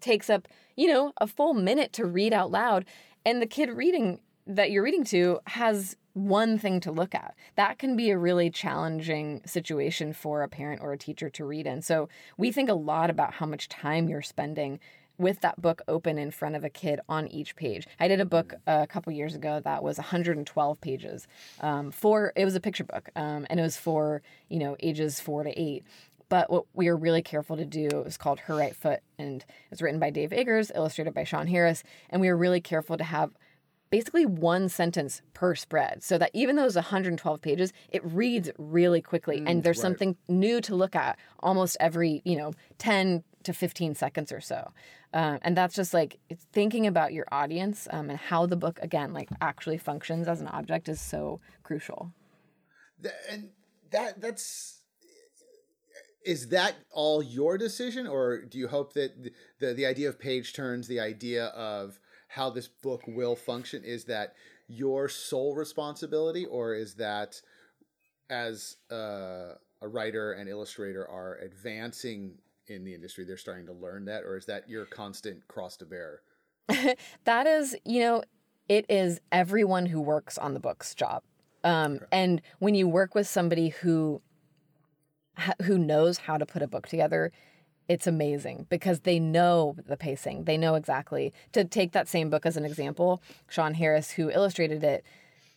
takes up you know a full minute to read out loud, and the kid reading that you're reading to has one thing to look at. That can be a really challenging situation for a parent or a teacher to read in. So we think a lot about how much time you're spending with that book open in front of a kid on each page. I did a book a couple years ago that was 112 pages. Um, for it was a picture book, um, and it was for you know ages four to eight. But what we were really careful to do it was called Her Right Foot, and it was written by Dave Eggers, illustrated by Shawn Harris, and we were really careful to have basically one sentence per spread so that even though it's 112 pages it reads really quickly and there's right. something new to look at almost every you know 10 to 15 seconds or so. Um, and that's just like thinking about your audience um, and how the book again like actually functions as an object is so crucial. And that that's is that all your decision or do you hope that the, the the idea of page turns the idea of how this book will function is that your sole responsibility or is that as uh, a writer and illustrator are advancing in the industry they're starting to learn that or is that your constant cross to bear? *laughs* That is you know it is everyone who works on the book's job. Um, and when you work with somebody who who knows how to put a book together it's amazing because they know the pacing. They know exactly. To take that same book as an example Shawn Harris who illustrated it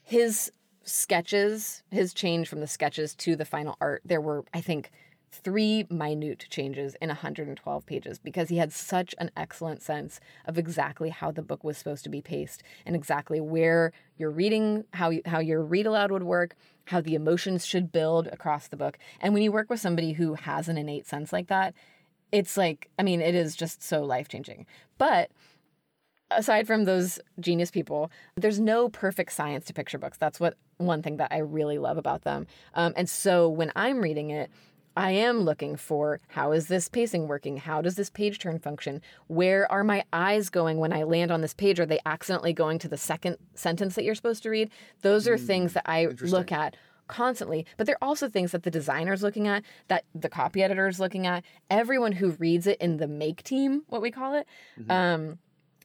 his sketches his change from the sketches to the final art there were i think three minute changes in 112 pages because he had such an excellent sense of exactly how the book was supposed to be paced and exactly where your reading how you, how your read aloud would work how the emotions should build across the book and when you work with somebody who has an innate sense like that it's like i mean it is just so life changing but aside from those genius people, there's no perfect science to picture books. That's what one thing that I really love about them. Um, and so when I'm reading it, I am looking for how is this pacing working? How does this page turn function? Where are my eyes going when I land on this page? Are they accidentally going to the second sentence that you're supposed to read? Those are things that I look at constantly but they're also things that the designer's looking at that the copy editor is looking at everyone who reads it in the make team what we call it um,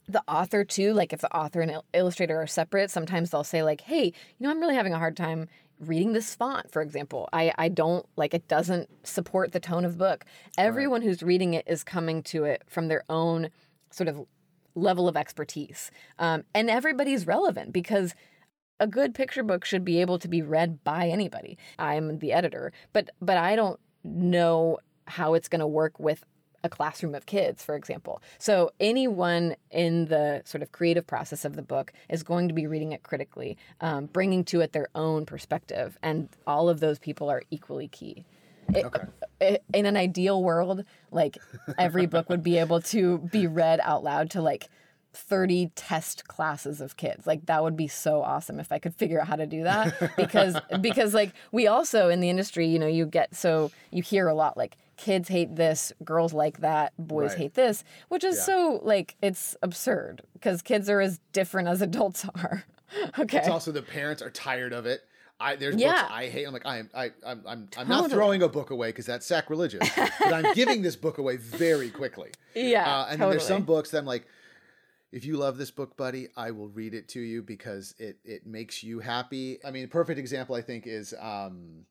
the author too like if the author and il- illustrator are separate sometimes they'll say like hey you know i'm really having a hard time reading this font for example. I i don't like it doesn't support the tone of the book. Everyone who's reading it is coming to it from their own sort of level of expertise. Um, and everybody's relevant because a good picture book should be able to be read by anybody. I'm the editor but but i don't know how it's going to work with a classroom of kids, for example. So anyone in the sort of creative process of the book is going to be reading it critically, um, bringing to it their own perspective, and all of those people are equally key. It, Okay. i- in an ideal world, like every book would be able to be read out loud to like 30 test classes of kids. Like that would be so awesome if I could figure out how to do that *laughs* because because like we also in the industry, you know, you get so you hear a lot like kids hate this, girls like that, boys Right. hate this, which is Yeah. so like it's absurd because kids are as different as adults *laughs* are. okay. It's also the parents are tired of it. I there's Yeah. books I hate. I'm like I am I I'm I'm, I'm not throwing a book away because that's sacrilegious, but I'm giving this book away very quickly. *laughs* yeah. Uh, and then there's some books that I'm like, if you love this book, buddy, I will read it to you because it it makes you happy. I mean, a perfect example I think is um,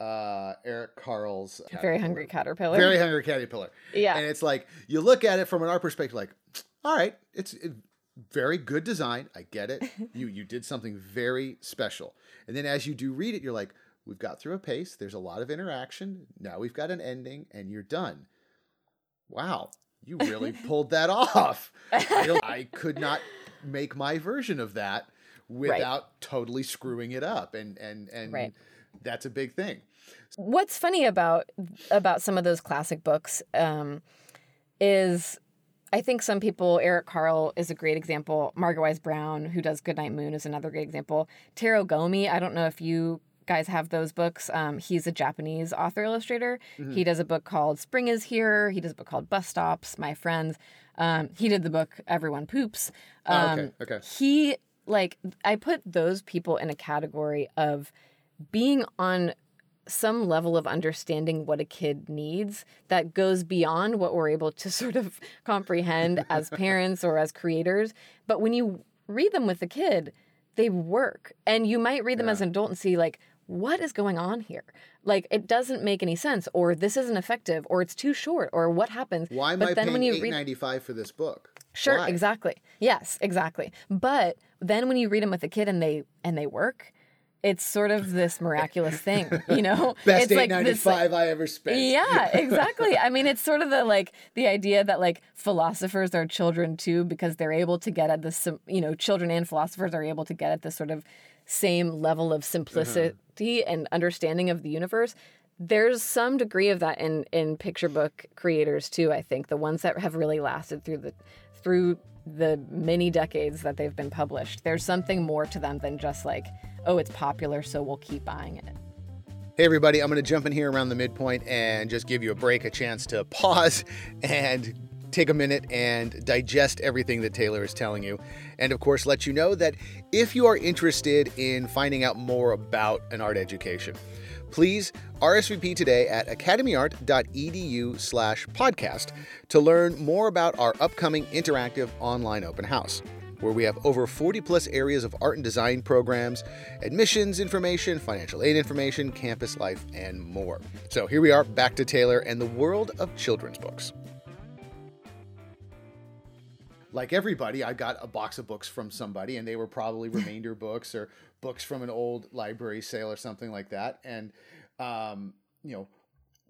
uh, Eric Carle's very hungry caterpillar. Very hungry caterpillar. yeah. And it's like you look at it from an art perspective, like, all right, it's it, very good design. I get it. *laughs* you you did something very special. And then as you do read it, you're like, we've got through a pace. There's a lot of interaction. Now we've got an ending, and you're done. Wow, you really pulled that off. I, I could not make my version of that without totally screwing it up, and and and Right. that's a big thing. what's funny about about some of those classic books um, is I think some people Eric Carle is a great example. Margaret Wise Brown, who does Goodnight Moon, is another great example. Taro Gomi, I don't know if you guys have those books. Um, he's a Japanese author illustrator. He does a book called Spring is Here. He does a book called Bus Stops, My Friends. Um, he did the book Everyone Poops. Oh, Um, okay, okay. He like I put those people in a category of being on some level of understanding what a kid needs that goes beyond what we're able to *laughs* sort of comprehend as *laughs* parents or as creators. But when you read them with the kid, they work. And you might read them as an adult and see, like, what is going on here? Like, it doesn't make any sense, or this isn't effective, or it's too short, or what happens. Why am but I then paying when you eight read ninety five for this book? Sure, Why? exactly. Yes, exactly. But then when you read them with a kid and they and they work, it's sort of this miraculous thing, you know? *laughs* Best it's eight ninety five I ever spent. *laughs* yeah, exactly. I mean, it's sort of the like the idea that like philosophers are children too because they're able to get at this, you know, children and philosophers are able to get at this sort of same level of mm-hmm. simplicity and understanding of the universe. There's some degree of that in in picture book creators too, I think. The ones that have really lasted through the through the many decades that they've been published. There's something more to them than just like, oh, it's popular, so we'll keep buying it. Hey, everybody, I'm going to jump in here around the midpoint and just give you a break, a chance to *laughs* pause and take a minute and digest everything that Taylor is telling you. And of course, let you know that if you are interested in finding out more about an art education, please RSVP today at academyart.edu slash podcast to learn more about our upcoming interactive online open house where we have over 40 plus areas of art and design programs, admissions information, financial aid information, campus life, and more. So here we are, back to Taylor and the world of children's books. Like everybody, I got a box of books from somebody, and they were probably remainder books or books from an old library sale or something like that. And, um, you know,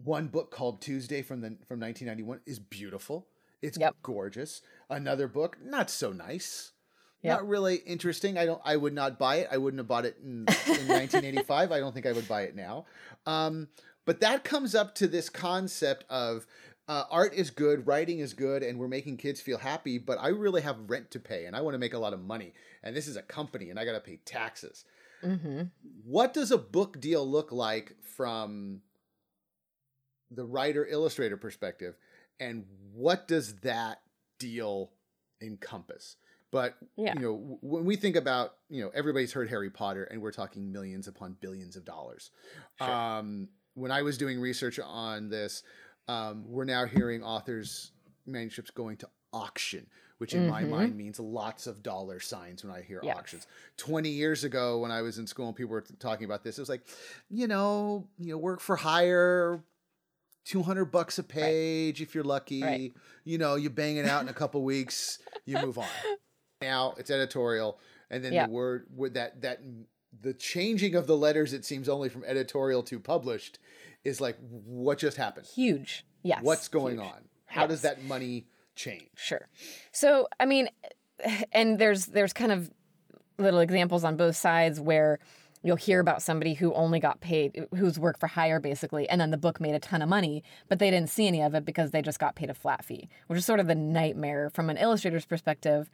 one book called Tuesday from the from 1991 is beautiful. It's Yep. gorgeous. Another book, not so nice. Yep. Not really interesting. I don't. I would not buy it. I wouldn't have bought it in, in *laughs* 1985. I don't think I would buy it now. Um, but that comes up to this concept of uh, art is good, writing is good, and we're making kids feel happy. But I really have rent to pay, and I want to make a lot of money. And this is a company, and I got to pay taxes. Mm-hmm. What does a book deal look like from the writer illustrator perspective, and what does that deal encompass? But Yeah. you know, w- when we think about you know, everybody's heard Harry Potter, and we're talking millions upon billions of dollars. Sure. Um, when I was doing research on this, um, we're now hearing authors' manuscripts going to auction, which in my mind means lots of dollar signs when I hear Yes. auctions. 20 years ago when I was in school and people were talking about this, it was like, you know, you know, work for hire, 200 bucks a page if you're lucky. Right. You know, you bang it out in a couple *laughs* weeks, you move on. Now it's editorial and then Yeah. the word that that the changing of the letters it seems only from editorial to published is like what just happened? Huge. Yes. What's going huge. on? How does that money change? Sure. So, I mean, and there's there's kind of little examples on both sides where you'll hear about somebody who only got paid whose work for hire basically and then the book made a ton of money but they didn't see any of it because they just got paid a flat fee which is sort of the nightmare from an illustrator's perspective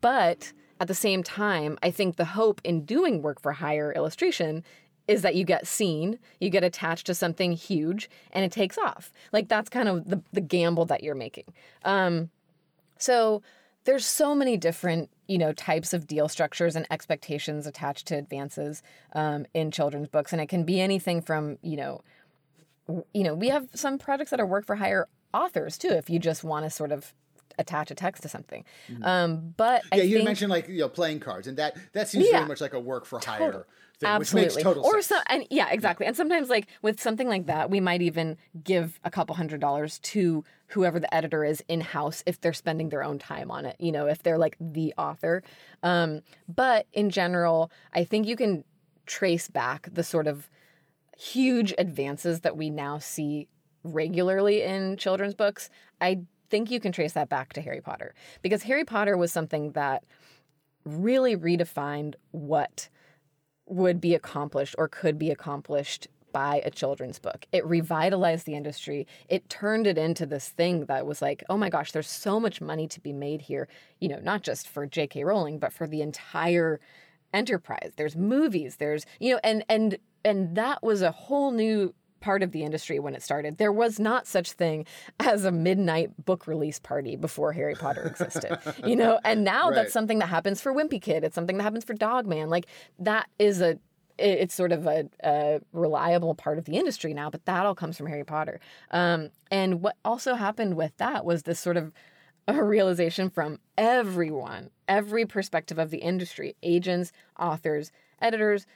but at the same time i think the hope in doing work for hire illustration is that you get seen, you get attached to something huge, and it takes off. Like that's kind of the, the gamble that you're making. Um, so there's so many different, you know, types of deal structures and expectations attached to advances um, in children's books, and it can be anything from, you know, you know, we have some projects that are work for hire authors too. If you just want to sort of attach a text to something, um, but I Yeah, you think, mentioned like you know playing cards, and that that seems Yeah. very much like a work for hire thing, Absolutely. which makes total or sense. some, and yeah, exactly. And sometimes, like with something like that, we might even give a couple hundred dollars to whoever the editor is in house if they're spending their own time on it. You know, if they're like the author. Um, but in general, I think you can trace back the sort of huge advances that we now see regularly in children's books. I think you can trace that back to Harry Potter because Harry Potter was something that really redefined what would be accomplished or could be accomplished by a children's book. It revitalized the industry. It turned it into this thing that was like, oh my gosh, there's so much money to be made here, you know, not just for J.K. Rowling, but for the entire enterprise. There's movies, there's, you know, and and and that was a whole new part of the industry when it started. There was not such thing *laughs* as a midnight book release party before Harry Potter existed. *laughs* you know, and now Right. that's something that happens for Wimpy Kid. It's something that happens for Dog Man. Like that is a it's sort of a, a reliable part of the industry now, but that all comes from Harry Potter. Um, and what also happened with that was this sort of a realization from everyone, every perspective of the industry, agents, authors, editors,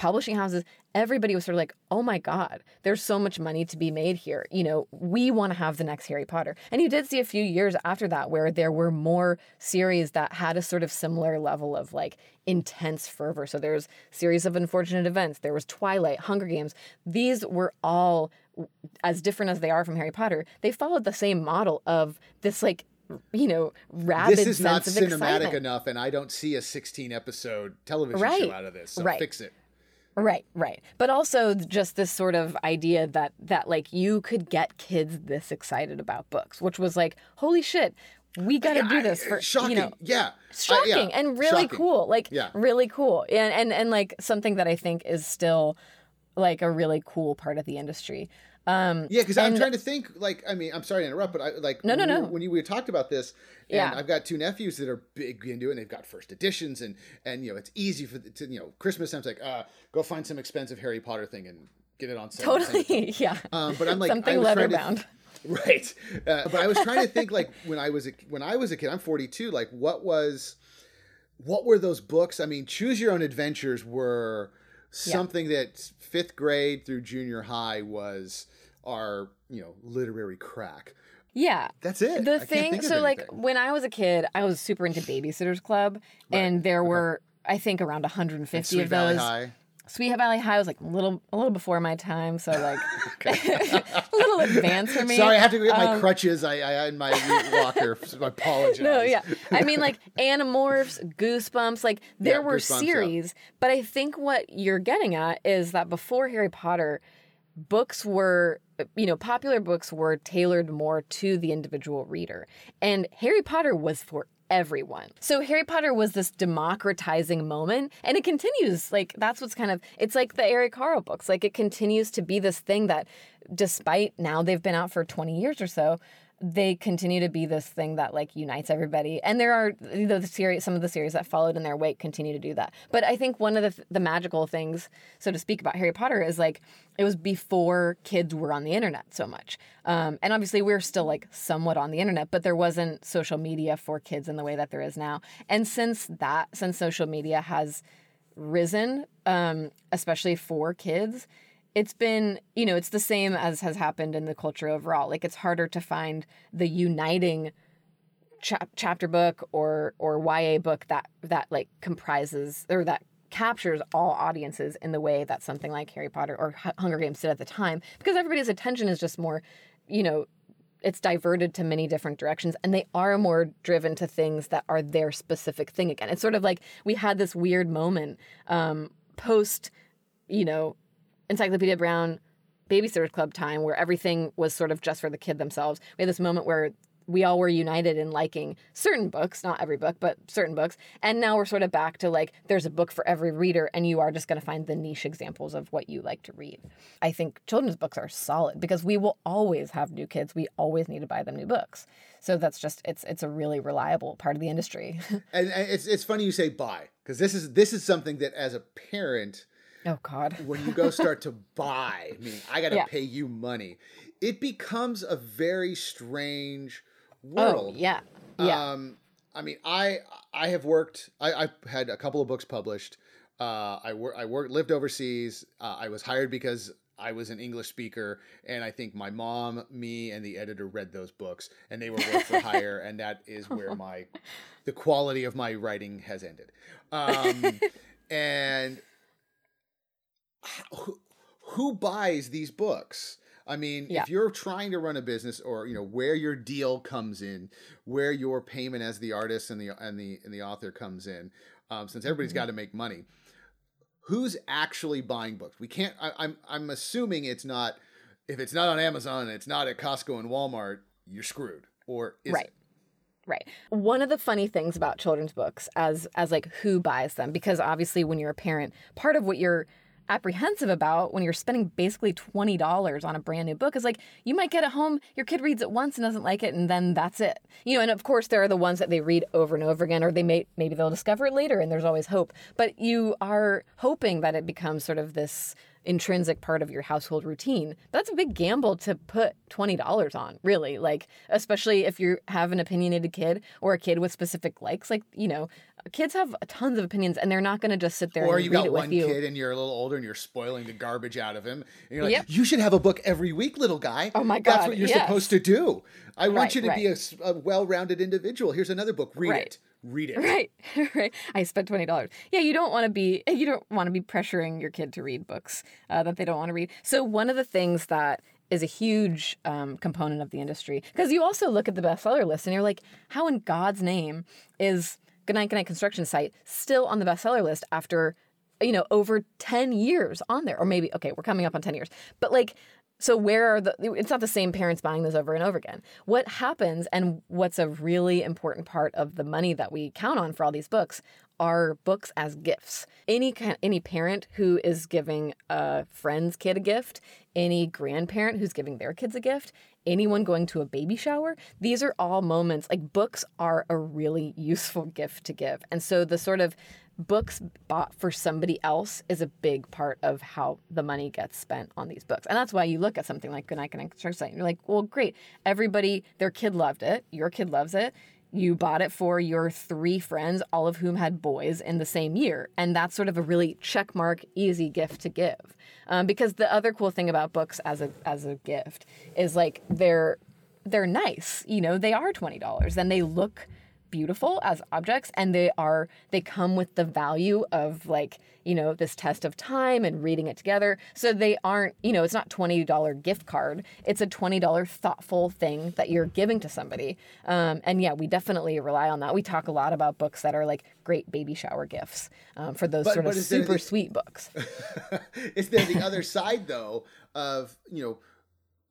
publishing houses, everybody was sort of like, oh my God, there's so much money to be made here. You know, we want to have the next Harry Potter. And you did see a few years after that where there were more series that had a sort of similar level of like intense fervor. So there's series of unfortunate events, there was Twilight, Hunger Games. These were all as different as they are from Harry Potter. They followed the same model of this like you know, rabid this is not cinematic excitement. enough, and I don't see a 16 episode television Right. show out of this. So Right. fix it. Right, right. But also just this sort of idea that that like you could get kids this excited about books, which was like, holy shit, we got to do this for shocking. you know yeah, shocking yeah, and really shocking. cool. Like Yeah. really cool. And and and like something that I think is still like a really cool part of the industry. Um Yeah, because I'm trying to think. Like, I mean, I'm sorry to interrupt, but I like No, no, we no. were- When you we talked about this, and Yeah. I've got two nephews that are big into it. and They've got first editions, and and you know, it's easy for the, to you know, Christmas time's like, uh, go find some expensive Harry Potter thing and get it on sale. and send it to them. totally *laughs* yeah. Um, but I'm like Something leather bound. right uh, but i was trying to think like when i was a when i was a kid i'm 42 like what was what were those books i mean choose your own adventures were something that fifth grade through junior high was our you know literary crack Yeah. that's it the can't thing so like when i was a kid i was super into *sighs* babysitters club and there were i think around 150 Sweet of those High. sweet valley high was like a little a little before my time so *laughs* like *laughs* a little advanced for me Sorry, I have to get my Um, crutches. I, I in my *laughs* walker. so I apologize. no yeah i mean like animorphs goosebumps like there Yeah, were Goosebumps, yeah. series but i think what you're getting at is that before harry potter books were you know popular books were tailored more to the individual reader and harry potter was for everyone. So harry potter was this democratizing moment and it continues like that's what's kind of it's like the eric carle books like it continues to be this thing that despite now they've been out for 20 years or so they continue to be this thing that like unites everybody. And there are you know, the series some of the series that followed in their wake continue to do that. But i think one of the, the magical things so to speak about harry potter is like it was before kids were on the internet so much. Um, and obviously we're still like somewhat on the internet but there wasn't social media for kids in the way that there is now. And since that since social media has risen um, especially for kids it's been you know it's the same as has happened in the culture overall. Like it's harder to find the uniting cha- chapter book or or YA book that that like comprises or that captures all audiences in the way that something like Harry Potter or H- Hunger Games did at the time because everybody's attention is just more you know it's diverted to many different directions and they are more driven to things that are their specific thing again. It's sort of like we had this weird moment um, post you know Encyclopedia Brown Babysitters Club time where everything was sort of just for the kid themselves. We had this moment where we all were united in liking certain books, not every book, but certain books. And now we're sort of back to like there's a book for every reader, and you are just going to find the niche examples of what you like to read. I think children's books are solid because we will always have new kids. We always need to buy them new books. So that's just it's it's a really reliable part of the industry. *laughs* and, and it's it's funny you say buy because this is this is something that as a parent Oh God. when you go start to *laughs* buy, meaning I got to Yeah. pay you money, it becomes a very strange Oh world. yeah. Yeah. Um, I mean, I I have worked. I, I've had a couple of books published. Uh, I work. I worked lived overseas. Uh, I was hired because I was an English speaker, and I think my mom, me, and the editor read those books, and they were work for hire, and that is *laughs* where my the quality of my writing has ended. Um, *laughs* and who, who buys these books? I mean, Yeah. if you're trying to run a business, or you know where your deal comes in, where your payment as the artist and the and the and the author comes in, um, since everybody's Mhm. got to make money, who's actually buying books? We can't. I, I'm I'm assuming it's not. If it's not on Amazon, it's not at Costco and Walmart. You're screwed. Or is Right. it? Right. One of the funny things about children's books as as like who buys them because obviously when you're a parent, part of what you're apprehensive about when you're spending basically $20 on a brand new book is like you might get it home, your kid reads it once and doesn't like it and then that's it. You know, and of course there are the ones that they read over and over again or they may maybe they'll discover it later and there's always hope. But you are hoping that it becomes sort of this intrinsic part of your household routine. That's a big gamble to put $20 on, really. Like, especially if you have an opinionated kid or a kid with specific likes. Like, you know, kids have tons of opinions and they're not going to just sit there Or and you read got it one you. kid and you're a little older and you're spoiling the garbage out of him. And you're like, Yep. you should have a book every week, little guy. Oh my god That's what you're yes. supposed to do. I want Right, you to be a, a, well-rounded individual. Here's another book. Read Right. it. Read it. Right, *laughs* right. I spent twenty dollars. Yeah, you don't want to be you don't want to be pressuring your kid to read books uh, that they don't want to read. So one of the things that is a huge um, component of the industry because you also look at the bestseller list and you're like, how in God's name is Goodnight Goodnight Construction Site still on the bestseller list after you know over 10 years on there or maybe okay we're coming up on 10 years but like so where are the it's not the same parents buying those over and over again. What happens and what's a really important part of the money that we count on for all these books are books as gifts. Any kind any parent who is giving a friend's kid a gift any grandparent who's giving their kids a gift anyone going to a baby shower these are all moments like books are a really useful gift to give and so the sort of books bought for somebody else is a big part of how the money gets spent on these books. And that's why you look at something like Goodnight Construction Site and you're like, well, great. Everybody, their kid loved it. Your kid loves it. You bought it for your three friends, all of whom had boys in the same year. And that's sort of a really check mark, easy gift to give. Um, because the other cool thing about books as a as a gift is like they're they're nice. You know, they are twenty dollars and they look beautiful as objects and they are they come with the value of like you know this test of time and reading it together. So they aren't you know it's not $20 gift card. It's a $20 thoughtful thing that you're giving to somebody. Um, and yeah we definitely rely on that. We talk a lot about books that are like great baby shower gifts um, for those But- sort of but there super the- sweet books. *laughs* Is there the other side though of you know?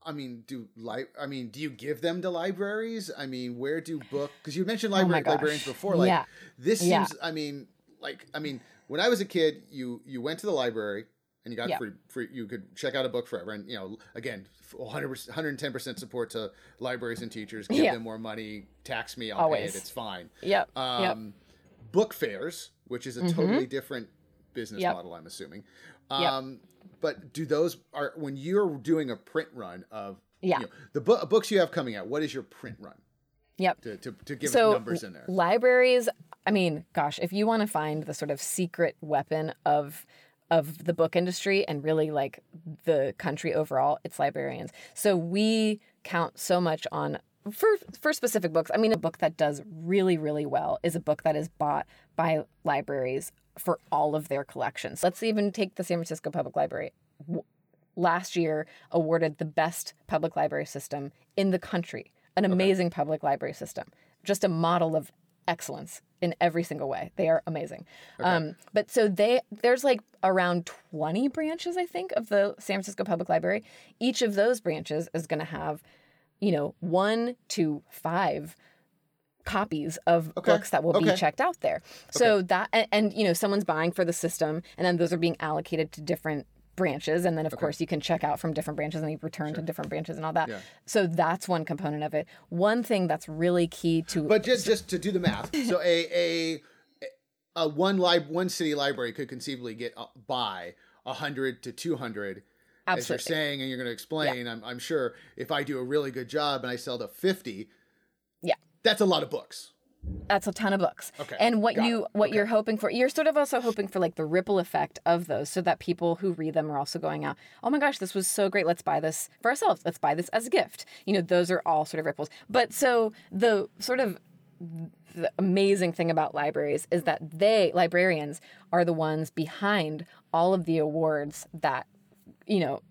I mean, do li- I mean, do you give them to libraries? I mean, where do book? Because you mentioned Oh library gosh. librarians before. Like Yeah. this Yeah. seems. I mean, like I mean, when I was a kid, you you went to the library and you got Yeah. free, free. You could check out a book forever, and you know, again, 100 110 percent support to libraries and teachers. Give Yeah. them more money, tax me, I'll Always. pay it. It's fine. Yep. Um, yep. Book fairs, which is a totally different business Yep. model, I'm assuming. Yep. Um, But do those are when you're doing a print run of Yeah. you know, the bu- books you have coming out? What is your print run Yep. to to, to give so numbers in there? libraries i mean gosh if you want to find the sort of secret weapon of of the book industry and really like the country overall it's librarians so we count so much on for for specific books i mean a book that does really really well is a book that is bought by libraries for all of their collections. Let's even take the san francisco public library. Last year awarded the best public library system in the country an amazing public library system just a model of excellence in every single way. They are amazing. Um, but so they there's like around 20 branches i think of the san francisco public library. Each of those branches is going to have you know one to five copies of Okay, books that will okay. be checked out there. So that and, and you know someone's buying for the system and then those are being allocated to different branches and then of course you can check out from different branches and you return to different branches and all that. Yeah. so that's one component of it. One thing that's really key to But just just to do the math, so a a a one lib one city library could conceivably get uh, by hundred to two hundred. As you're saying, and you're going to explain, I'm, I'm sure if I do a really good job and I sell to 50, yeah that's a lot of books. that's a ton of books Okay, and what got you it. what you're hoping for you're sort of also hoping for like the ripple effect of those so that people who read them are also going out oh my gosh this was so great let's buy this for ourselves let's buy this as a gift you know those are all sort of ripples but so the sort of the amazing thing about libraries is that they librarians are the ones behind all of the awards that you know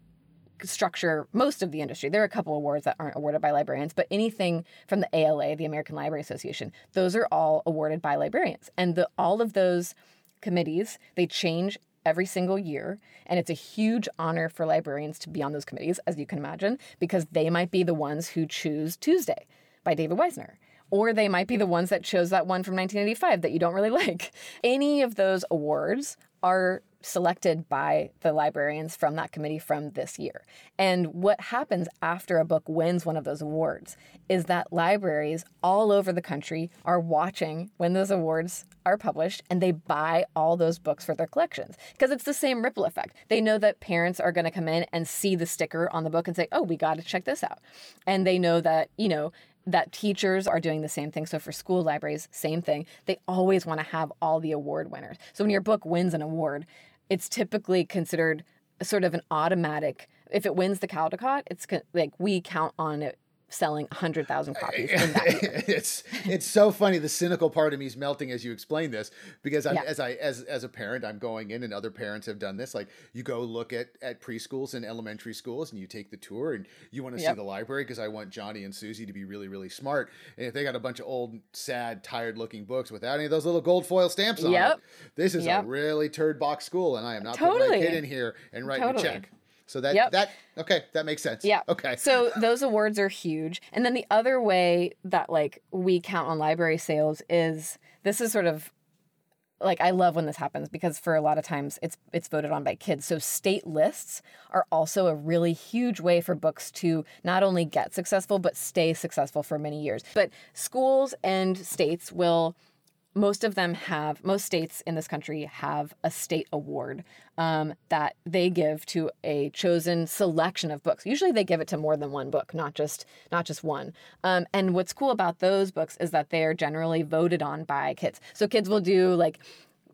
structure most of the industry. There are a couple awards that aren't awarded by librarians, but anything from the ALA, the American Library Association, those are all awarded by librarians. And the all of those committees, they change every single year, and it's a huge honor for librarians to be on those committees as you can imagine, because they might be the ones who choose Tuesday by David Wiesner. Or they might be the ones that chose that one from 1985 that you don't really *laughs* like. Any of those awards are selected by the librarians from that committee from this year. And what happens after a book wins one of those awards is that libraries all over the country are watching when those awards are published and they buy all those books for their collections because it's the same ripple effect. They know that parents are going to come in and see the sticker on the book and say, "Oh, we got to check this out." And they know that, you know, that teachers are doing the same thing. So for school libraries, same thing. They always want to have all the award winners. So when your book wins an award, it's typically considered sort of an automatic. If it wins the Caldecott, it's like we count on it selling 100,000 copies *laughs* in that it's it's so funny. The cynical part of me is melting as you explain this because Yeah. as I as as a parent, I'm going in, and other parents have done this. Like you go look at at preschools and elementary schools, and you take the tour, and you want to see the library because I want Johnny and Susie to be really really smart. And if they got a bunch of old, sad, tired looking books without any of those little gold foil stamps on Yep. it, this is Yep. a really turd box school, and I am not putting my Totally. kid in here and writing Totally. a check. So that Yep. that okay, that makes sense. Yeah. Okay. So *laughs* those awards are huge. And then the other way that like we count on library sales is this is sort of like I love when this happens because for a lot of times it's it's voted on by kids. So state lists are also a really huge way for books to not only get successful but stay successful for many years. But schools and states will most of them have most states in this country have a state award um, that they give to a chosen selection of books. Usually they give it to more than one book not just not just one. Um, and what's cool about those books is that they are generally voted on by kids. So kids will do like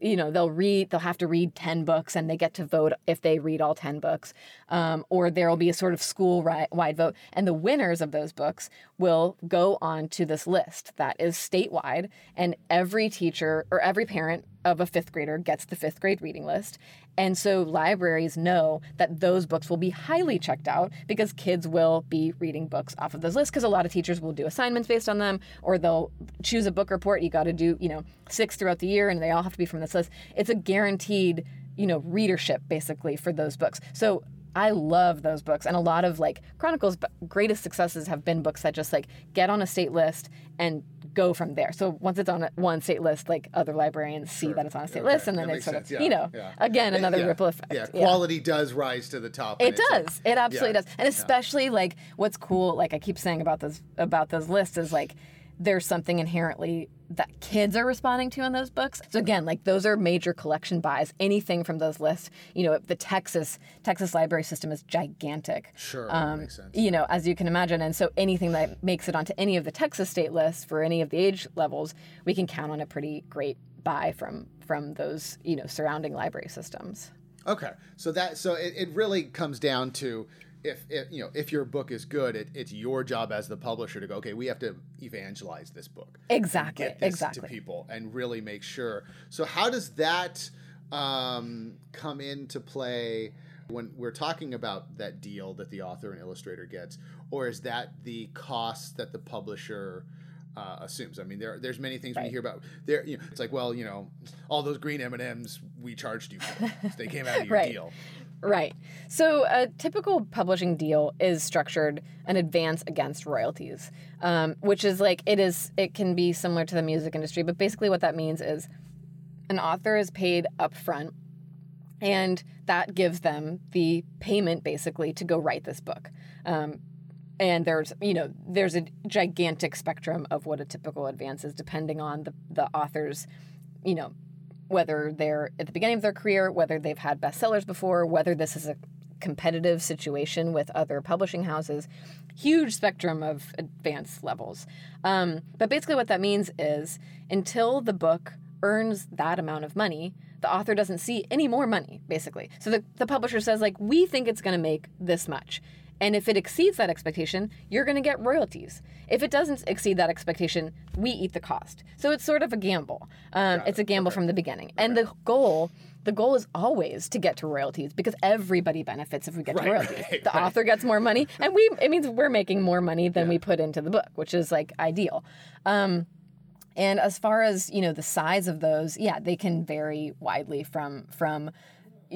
you know they'll read they'll have to read 10 books and they get to vote if they read all 10 books. Um, or there will be a sort of school wide vote. And the winners of those books will go on to this list that is statewide. And every teacher or every parent of a fifth grader gets the fifth grade reading list. And so libraries know that those books will be highly checked out because kids will be reading books off of those lists because a lot of teachers will do assignments based on them or they'll choose a book report. You got to do you know six throughout the year and they all have to be from this list. It's a guaranteed you know readership basically for those books. So I love those books, and a lot of like Chronicles' greatest successes have been books that just like get on a state list and go from there. So once it's on a, one state list, like other librarians see that it's on a state Okay, list, and then that it sort sense, of, yeah, you know, yeah. again another yeah, ripple effect. Yeah, quality does rise to the top. It it's like- does. It absolutely does. And especially like what's cool, like I keep saying about those about those lists is like there's something inherently that kids are responding to in those books. So again, like those are major collection buys. Anything from those lists, you know, the Texas Texas library system is gigantic. Sure, Um, makes sense. You know, as you can imagine, and so anything that makes it onto any of the Texas state lists for any of the age levels, we can count on a pretty great buy from from those you know surrounding library systems. Okay, so that so it, it really comes down to if, if you know if your book is good, it, it's your job as the publisher to go. Okay, we have to evangelize this book. Exactly. Get this exactly. to people and really make sure. So how does that um, come into play when we're talking about that deal that the author and illustrator gets, or is that the cost that the publisher? Uh, assumes. I mean, there there's many things when you hear about there. You know, it's like, well, you know, all those green M and M's we charged you for. they came out of your *laughs* Right. deal. Right. So a typical publishing deal is structured an advance against royalties, um, which is like it is. It can be similar to the music industry, but basically what that means is an author is paid upfront, and that gives them the payment basically to go write this book. Um, and there's you know there's a gigantic spectrum of what a typical advance is depending on the, the author's you know whether they're at the beginning of their career whether they've had bestsellers before whether this is a competitive situation with other publishing houses huge spectrum of advance levels. Um, but basically what that means is until the book earns that amount of money the author doesn't see any more money basically. So the, the publisher says like we think it's going to make this much and if it exceeds that expectation, you're going to get royalties. If it doesn't exceed that expectation, we eat the cost. So it's sort of a gamble. Um, it's a gamble from the beginning. And the goal, the goal is always to get to royalties because everybody benefits if we get Right, to royalties. right, *laughs* the right. author gets more money, and we it means we're making more money than we put into the book, which is like ideal. Um, and as far as you know, the size of those, yeah, they can vary widely from from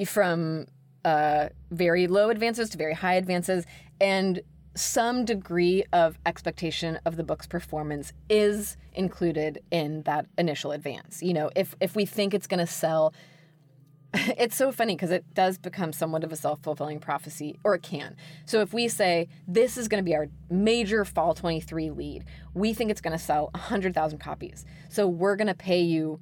from uh, very low advances to very high advances, and some degree of expectation of the book's performance is included in that initial advance. You know, if if we think it's going to sell *laughs* it's so funny because it does become somewhat of a self-fulfilling prophecy or it can so if we say this is going to be our major fall 23 lead we think it's going to sell 100000 copies so we're going to pay you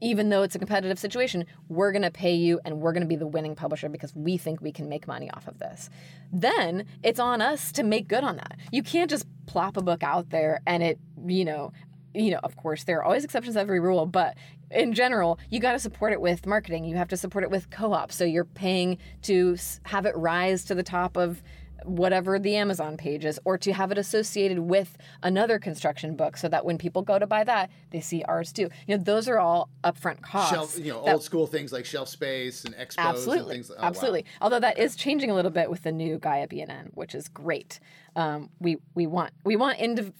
even though it's a competitive situation we're going to pay you and we're going to be the winning publisher because we think we can make money off of this then it's on us to make good on that you can't just plop a book out there and it you know you know, of course, there are always exceptions to every rule, but in general, you got to support it with marketing. You have to support it with co op. So you're paying to have it rise to the top of whatever the Amazon page is, or to have it associated with another construction book so that when people go to buy that, they see ours too. You know, those are all upfront costs. Shelf, you know, that- old school things like shelf space and expos and things. Like, oh, wow. absolutely. Although that is changing a little bit with the new Gaia BNN, which is great. Um, we we want we want indiv-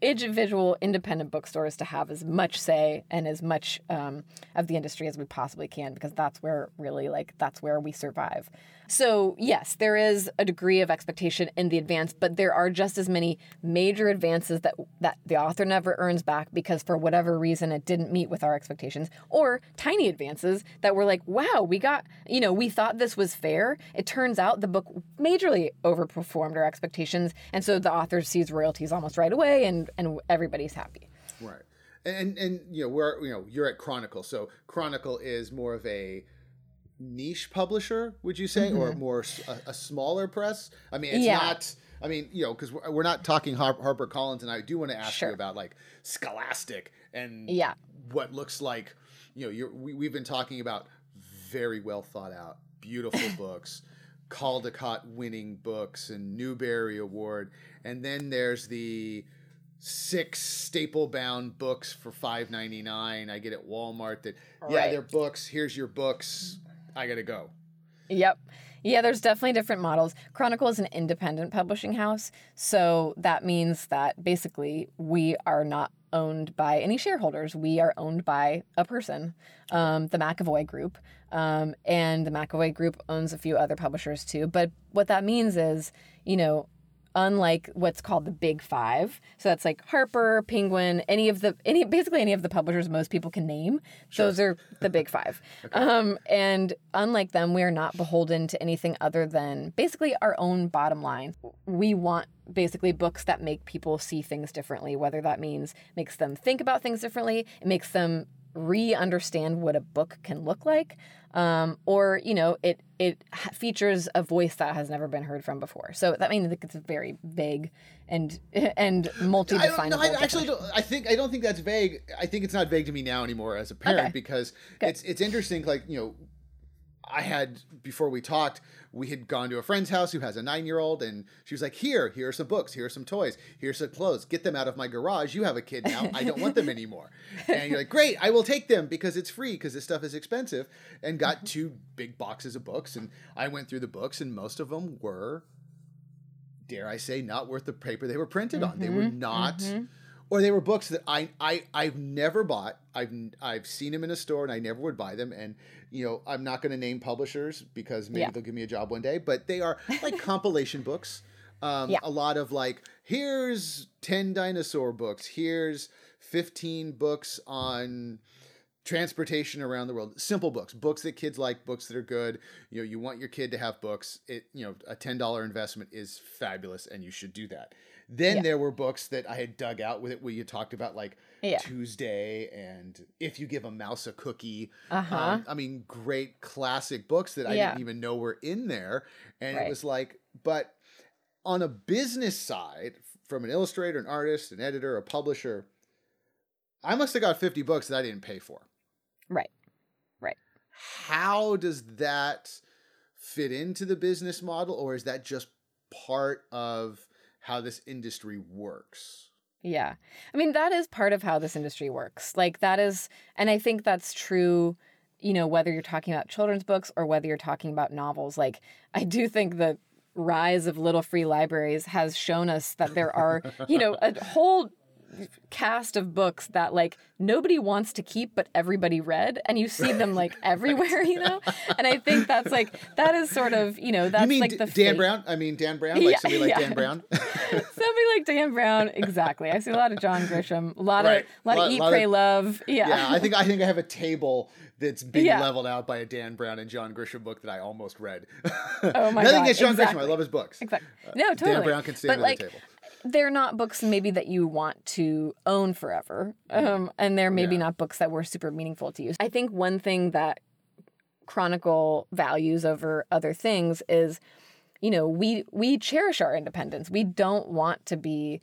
individual independent bookstores to have as much say and as much um, of the industry as we possibly can because that's where really like that's where we survive. So yes, there is a degree of expectation in the advance, but there are just as many major advances that that the author never earns back because for whatever reason it didn't meet with our expectations, or tiny advances that were like, wow, we got, you know, we thought this was fair. It turns out the book majorly overperformed our expectations, and so the author sees royalties almost right away, and and everybody's happy. Right. And and you know we're you know you're at Chronicle, so Chronicle is more of a niche publisher, would you say, or more a smaller press? I mean, it's Mm-hmm. Yeah. not. I mean, you know, because we're, we're not talking Har- Harper Collins, and I do want to ask Sure. you about like Scholastic and Yeah. what looks like. You know, you're, we, we've been talking about very well thought out, beautiful *laughs* books, Caldecott winning books, and Newbery Award, and then there's the six staple bound books for five ninety nine. I get at Walmart that yeah, Right. they're books. Here's your books. I gotta go. Yep. Yeah, there's definitely different models. Chronicle is an independent publishing house, so that means that basically we are not owned by any shareholders. We are owned by a person, um, the McEvoy Group, um, and the McEvoy Group owns a few other publishers too. But what that means is, you know, unlike what's called the big five so that's like harper penguin any of the any basically any of the publishers most people can name sure. those are the big five *laughs* okay. um, and unlike them we are not beholden to anything other than basically our own bottom line we want basically books that make people see things differently whether that means makes them think about things differently it makes them re-understand what a book can look like um, or you know it it features a voice that has never been heard from before so that means it's very vague and *laughs* and multi-definable I, I actually don't, I think I don't think that's vague I think it's not vague to me now anymore as a parent okay. because Good. it's it's interesting like you know I had before we talked, we had gone to a friend's house who has a nine year old, and she was like, "Here, here are some books, here are some toys, here's some clothes. Get them out of my garage. You have a kid now. I don't want them anymore." *laughs* and you're like, "Great, I will take them because it's free because this stuff is expensive." And got two big boxes of books, and I went through the books, and most of them were, dare I say, not worth the paper they were printed mm-hmm, on. They were mm-hmm, not. Mm-hmm or they were books that I I I've never bought. I've I've seen them in a store and I never would buy them. And you know I'm not going to name publishers because maybe yeah. they'll give me a job one day. But they are *laughs* like compilation books. Um, yeah. A lot of like here's ten dinosaur books. Here's fifteen books on transportation around the world simple books books that kids like books that are good you know you want your kid to have books it you know a $10 investment is fabulous and you should do that then yeah. there were books that I had dug out with it where you talked about like yeah. Tuesday and If You Give a Mouse a Cookie. Uh-huh. Um, I mean, great classic books that I yeah. didn't even know were in there. And right. it was like, but on a business side, from an illustrator, an artist, an editor, a publisher, I must have got 50 books that I didn't pay for. Right. Right. How does that fit into the business model, or is that just part of how this industry works. Yeah. I mean, that is part of how this industry works. Like, that is, and I think that's true, you know, whether you're talking about children's books or whether you're talking about novels. Like, I do think the rise of little free libraries has shown us that there are, you know, a *laughs* whole cast of books that like nobody wants to keep but everybody read and you see them like *laughs* everywhere you know and i think that's like that is sort of you know that's you mean like D- the dan fate. brown i mean dan brown *laughs* like yeah, somebody like yeah. dan brown *laughs* somebody like dan brown exactly i see a lot of john grisham a lot right. of a lot, lot of eat lot pray of, love yeah yeah i think i think i have a table that's being yeah. leveled out by a Dan Brown and John Grisham book that I almost read. Oh my Nothing god! against John exactly. Grisham, I love his books. Exactly. Uh, no, totally. Dan Brown can stand but, like, the table they're not books maybe that you want to own forever. Um, and they're maybe yeah. not books that were super meaningful to you. I think one thing that Chronicle values over other things is, you know, we we cherish our independence. We don't want to be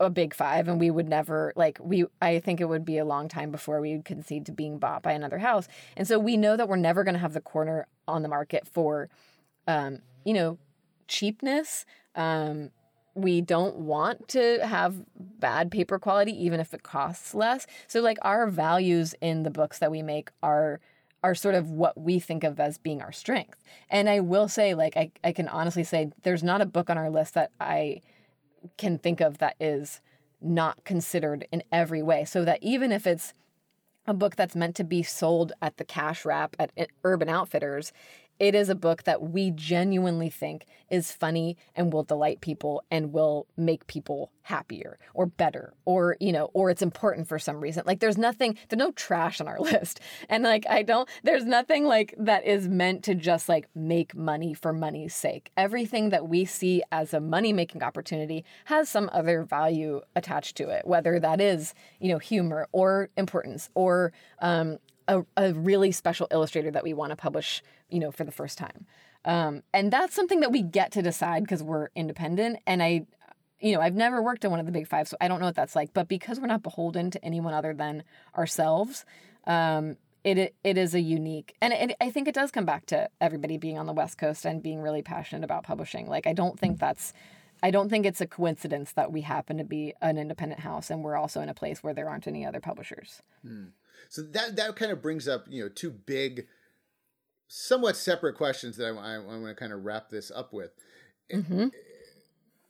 a big five and we would never like we i think it would be a long time before we would concede to being bought by another house and so we know that we're never going to have the corner on the market for um you know cheapness um we don't want to have bad paper quality even if it costs less. So like our values in the books that we make are are sort of what we think of as being our strength. And i will say like i, I can honestly say there's not a book on our list that i can think of that is not considered in every way. So that even if it's a book that's meant to be sold at the cash wrap at Urban Outfitters, it is a book that we genuinely think is funny and will delight people and will make people happier or better or you know or it's important for some reason. Like there's nothing there's no trash on our *laughs* list. And like i don't there's nothing like that is meant to just like make money for money's sake. Everything that we see as a money making opportunity has some other value attached to it whether that is you know humor or importance or um, a, a really special illustrator that we want to publish, you know, for the first time. Um, and that's something that we get to decide because we're independent. And I, you know, I've never worked in one of the big five, so I don't know what that's like. But because we're not beholden to anyone other than ourselves, um, it it is a unique, and it, I think it does come back to everybody being on the West Coast and being really passionate about publishing. Like, I don't think that's, I don't think it's a coincidence that we happen to be an independent house and we're also in a place where there aren't any other publishers. Hmm. So that that kind of brings up you know two big, somewhat separate questions that I, I, I want to kind of wrap this up with. Mm-hmm.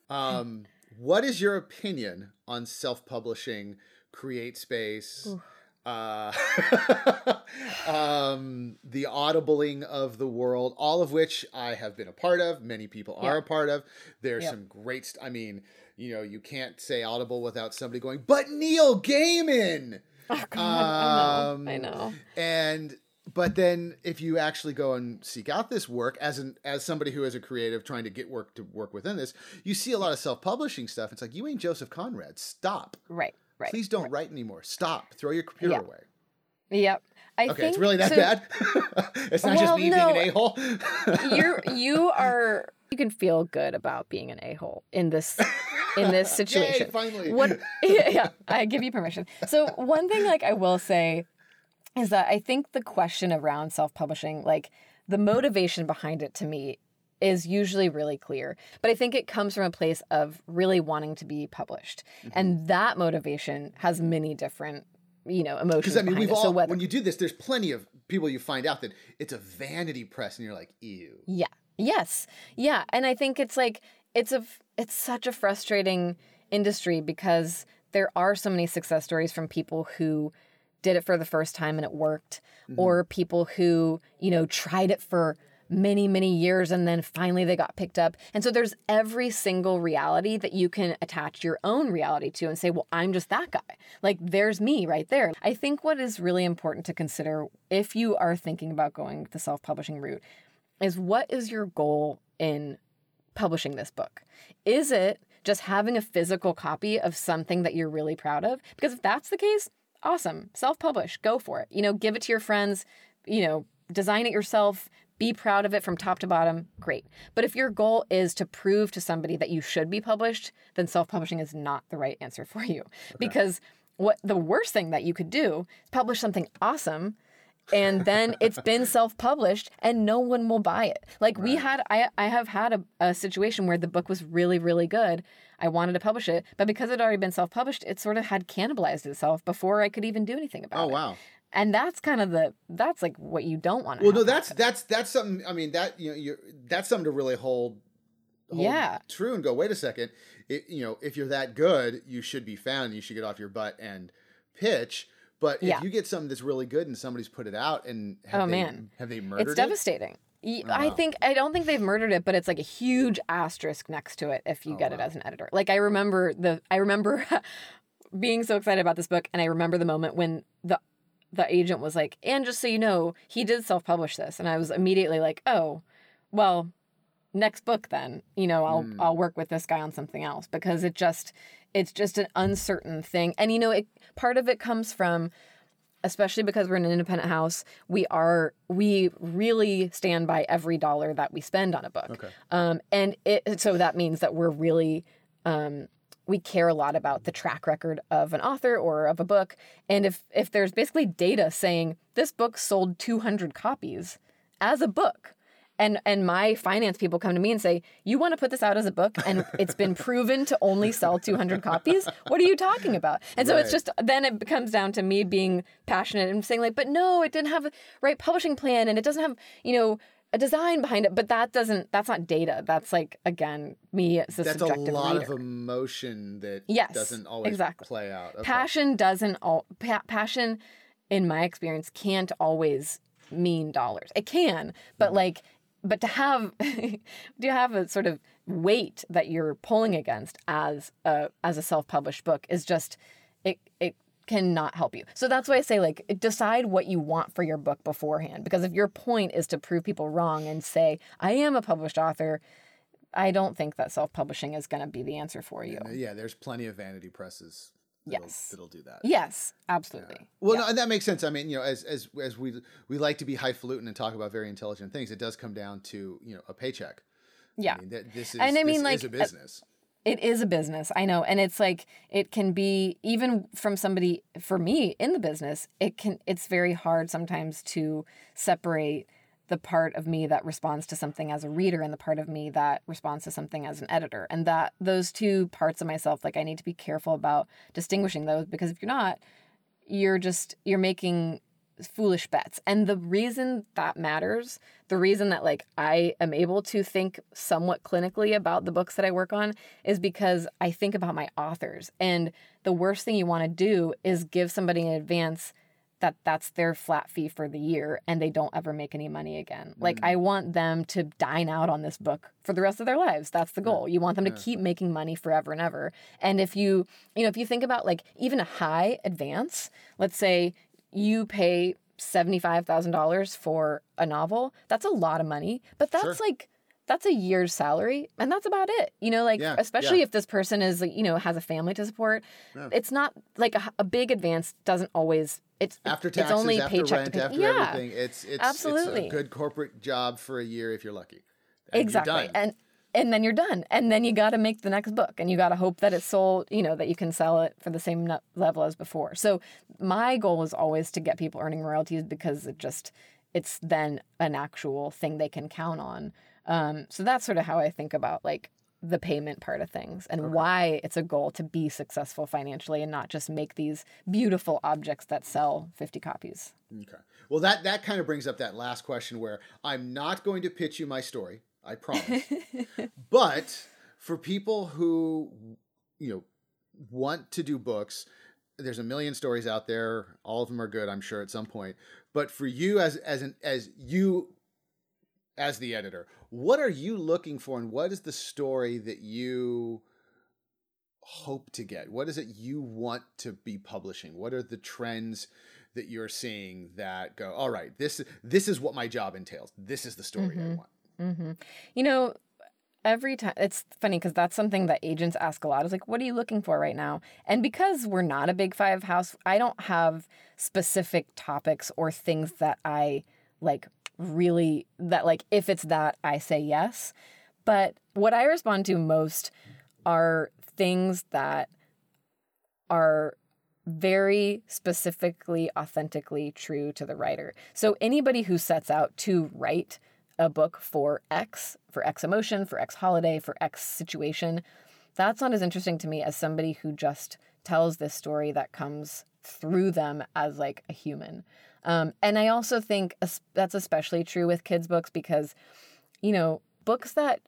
Um, what is your opinion on self-publishing, Create Space? uh, *laughs* um, the audibling of the world, all of which I have been a part of. Many people are Yeah. a part of. There's Yep. some great. St- I mean, you know, you can't say audible without somebody going, "But Neil Gaiman." *laughs* Oh God, I know. I Um, know. and but then if you actually go and seek out this work as an as somebody who is a creative trying to get work to work within this you see a lot of self-publishing stuff it's like you ain't joseph conrad stop Right. Right. please don't write anymore stop throw your computer Yeah. away Yep. I okay think it's really that so bad *laughs* it's not just me no. being an a-hole You're you are you can feel good about being an a hole in this *laughs* in this *laughs* Yay, situation. finally what *laughs* *laughs* yeah, yeah, I give you permission. So one thing like I will say is that I think the question around self-publishing, like the motivation behind it to me is usually really clear. But I think it comes from a place of really wanting to be published. Mm-hmm. And that motivation has many different, you know, emotions. because i mean we've it. all so whether when you do this there's plenty of people you find out that it's a vanity press and you're like ew Yeah. Yes. Yeah. And I think it's like it's a it's such a frustrating industry because there are so many success stories from people who did it for the first time and it worked mm-hmm. or people who, you know, tried it for many many years and then finally they got picked up. And so there's every single reality that you can attach your own reality to and say, "Well, I'm just that guy." Like there's me right there. I think what is really important to consider if you are thinking about going the self-publishing route is what is your goal in publishing this book? Is it just having a physical copy of something that you're really proud of? Because if that's the case, awesome. Self publish, go for it. You know, give it to your friends, you know, design it yourself, be proud of it from top to bottom, great. But if your goal is to prove to somebody that you should be published, then self publishing is not the right answer for you. Because what the worst thing that you could do is publish something awesome and then it's been self-published and no one will buy it. Like we had i i have had a, a situation where the book was really really good. I wanted to publish it but because it had already been self-published it sort of had cannibalized itself before i could even do anything about oh, it. oh wow. And that's kind of the that's like what you don't want to well no that's that's that's something i mean that you know you're that's something to really hold, hold Yeah. true and go wait a second. It, you know if you're that good you should be found. You should get off your butt and pitch but Yeah. if you get something that's really good and somebody's put it out and have Oh, they, man. have they murdered it's it devastating I wow. think I don't think they've murdered it, but it's like a huge asterisk next to it if you Oh, get it as an editor. Like I remember the I remember *laughs* being so excited about this book, and I remember the moment when the the agent was like, "And just so you know, he did self publish this," and I was immediately like, "Oh, well, next book then. You know, I'll Mm. I'll work with this guy on something else because it just it's just an uncertain thing, and you know, it part of it comes from." especially because we're in an independent house, we are we really stand by every dollar that we spend on a book. okay Um, and it so that means that we're really um, we care a lot about the track record of an author or of a book. And if if there's basically data saying this book sold 200 copies as a book. And, and my finance people come to me and say, "You want to put this out as a book, and it's been proven to only sell 200 copies. What are you talking about?" And so it's just then it comes down to me being passionate and saying like, "But no, it didn't have a right publishing plan, and it doesn't have you know a design behind it." But that doesn't that's not data. That's like again me as a that's a subjective lot reader. of emotion that Yes, doesn't always exactly. play out okay. Passion doesn't all pa- passion, in my experience, can't always mean dollars. It can, but Mm-hmm. like, but to have *laughs* to have a sort of weight that you're pulling against as a as a self published book is just it it cannot help you. So that's why I say like decide what you want for your book beforehand because if your point is to prove people wrong and say I am a published author, I don't think that self publishing is going to be the answer for you. Yeah there's plenty of vanity presses Yes. that'll do that Yes, absolutely. Well, Yeah. no, and that makes sense. I mean, you know, as as as we we like to be highfalutin and talk about very intelligent things, it does come down to you know a paycheck. Yeah. I mean, that, this is And I mean, like, a uh, business. It is a business, I know, and it's like it can be even from somebody for me in the business. It can it's very hard sometimes to separate the part of me that responds to something as a reader and the part of me that responds to something as an editor, and that those two parts of myself, like I need to be careful about distinguishing those because if you're not, you're just you're making foolish bets. And the reason that matters, the reason that like I am able to think somewhat clinically about the books that I work on is because I think about my authors. And the worst thing you want to do is give somebody in advance that that's their flat fee for the year and they don't ever make any money again. Like mm. I want them to dine out on this book for the rest of their lives. That's the goal. You want them to keep making money forever and ever. And if you, you know, if you think about like even a high advance, let's say you pay $75,000 for a novel, that's a lot of money, but that's Sure. like that's a year's salary and that's about it. You know, like Yeah, especially yeah. if this person is you know, has a family to support. Yeah. It's not like a, a big advance doesn't always it's After it's only after paycheck rent, pay. after yeah. everything, it's it's Absolutely. it's a good corporate job for a year if you're lucky. And you're exactly. done. And and then you're done. And then you got to make the next book and you got to hope that it's sold, you know, that you can sell it for the same level as before. So my goal is always to get people earning royalties because it just it's then an actual thing they can count on. Um, so that's sort of how I think about like the payment part of things and why it's a goal to be successful financially and not just make these beautiful objects that sell 50 copies. Okay. Well, that that kind of brings up that last question where I'm not going to pitch you my story. I promise. *laughs* but for people who you know want to do books, there's a million stories out there. All of them are good, I'm sure, at some point. But for you, as as an as you as the editor, what are you looking for, and what is the story that you hope to get? What is it you want to be publishing? What are the trends that you're seeing that go, all right, this this is what my job entails. This is the story I want. hmm You know, every time it's funny because that's something that agents ask a lot is like, what are you looking for right now? And because we're not a big five house, I don't have specific topics or things that I like really that like if it's that I say yes. But what I respond to most are things that are very specifically, authentically true to the writer. So anybody who sets out to write a book for X, for X emotion, for X holiday, for X situation, that's not as interesting to me as somebody who just tells this story that comes through them as like a human. Um, and I also think that's especially true with kids' books because, you know, books that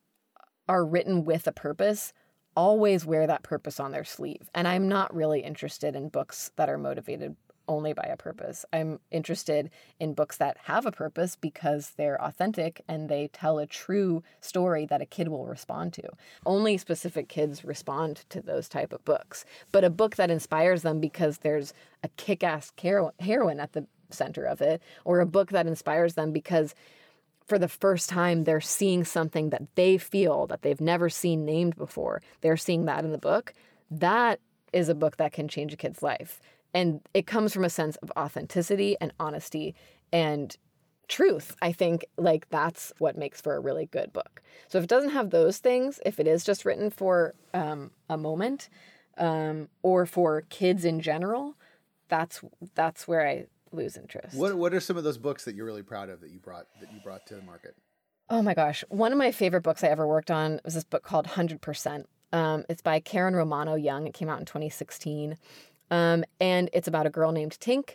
are written with a purpose always wear that purpose on their sleeve. And I'm not really interested in books that are motivated only by a purpose. I'm interested in books that have a purpose because they're authentic and they tell a true story that a kid will respond to. Only specific kids respond to those type of books. But a book that inspires them because there's a kick-ass hero- heroine at the center of it or a book that inspires them because for the first time they're seeing something that they feel that they've never seen named before. They're seeing that in the book. That is a book that can change a kid's life. And it comes from a sense of authenticity and honesty and truth. I think like that's what makes for a really good book. So if it doesn't have those things, if it is just written for um, a moment um, or for kids in general, that's that's where I lose interest. What what are some of those books that you're really proud of that you brought that you brought to the market? Oh my gosh. One of my favorite books I ever worked on was this book called 100%. Um, it's by Karen Romano Young. It came out in 2016. Um, and it's about a girl named Tink.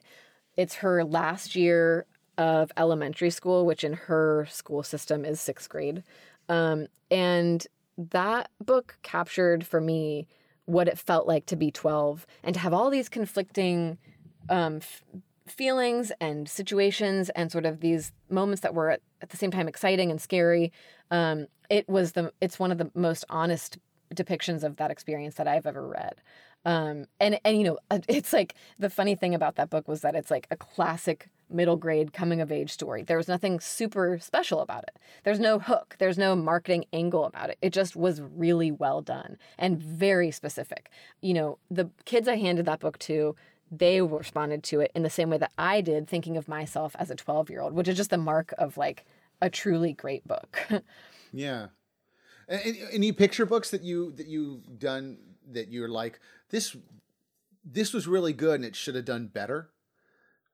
It's her last year of elementary school, which in her school system is sixth grade. Um, and that book captured for me what it felt like to be 12 and to have all these conflicting um, f- feelings and situations and sort of these moments that were at, at the same time exciting and scary. Um, it was the it's one of the most honest depictions of that experience that I've ever read. Um, and and you know uh, *laughs* it's like the funny thing about that book was that it's like a classic middle grade coming of age story. There was nothing super special about it. There's no hook. There's no marketing angle about it. It just was really well done and very specific. You know, the kids I handed that book to they responded to it in the same way that I did, thinking of myself as a 12 year old, which is just the mark of like a truly great book. *laughs* Yeah. A- a- Any picture books that you that you've done that you're like this this was really good and it should have done better?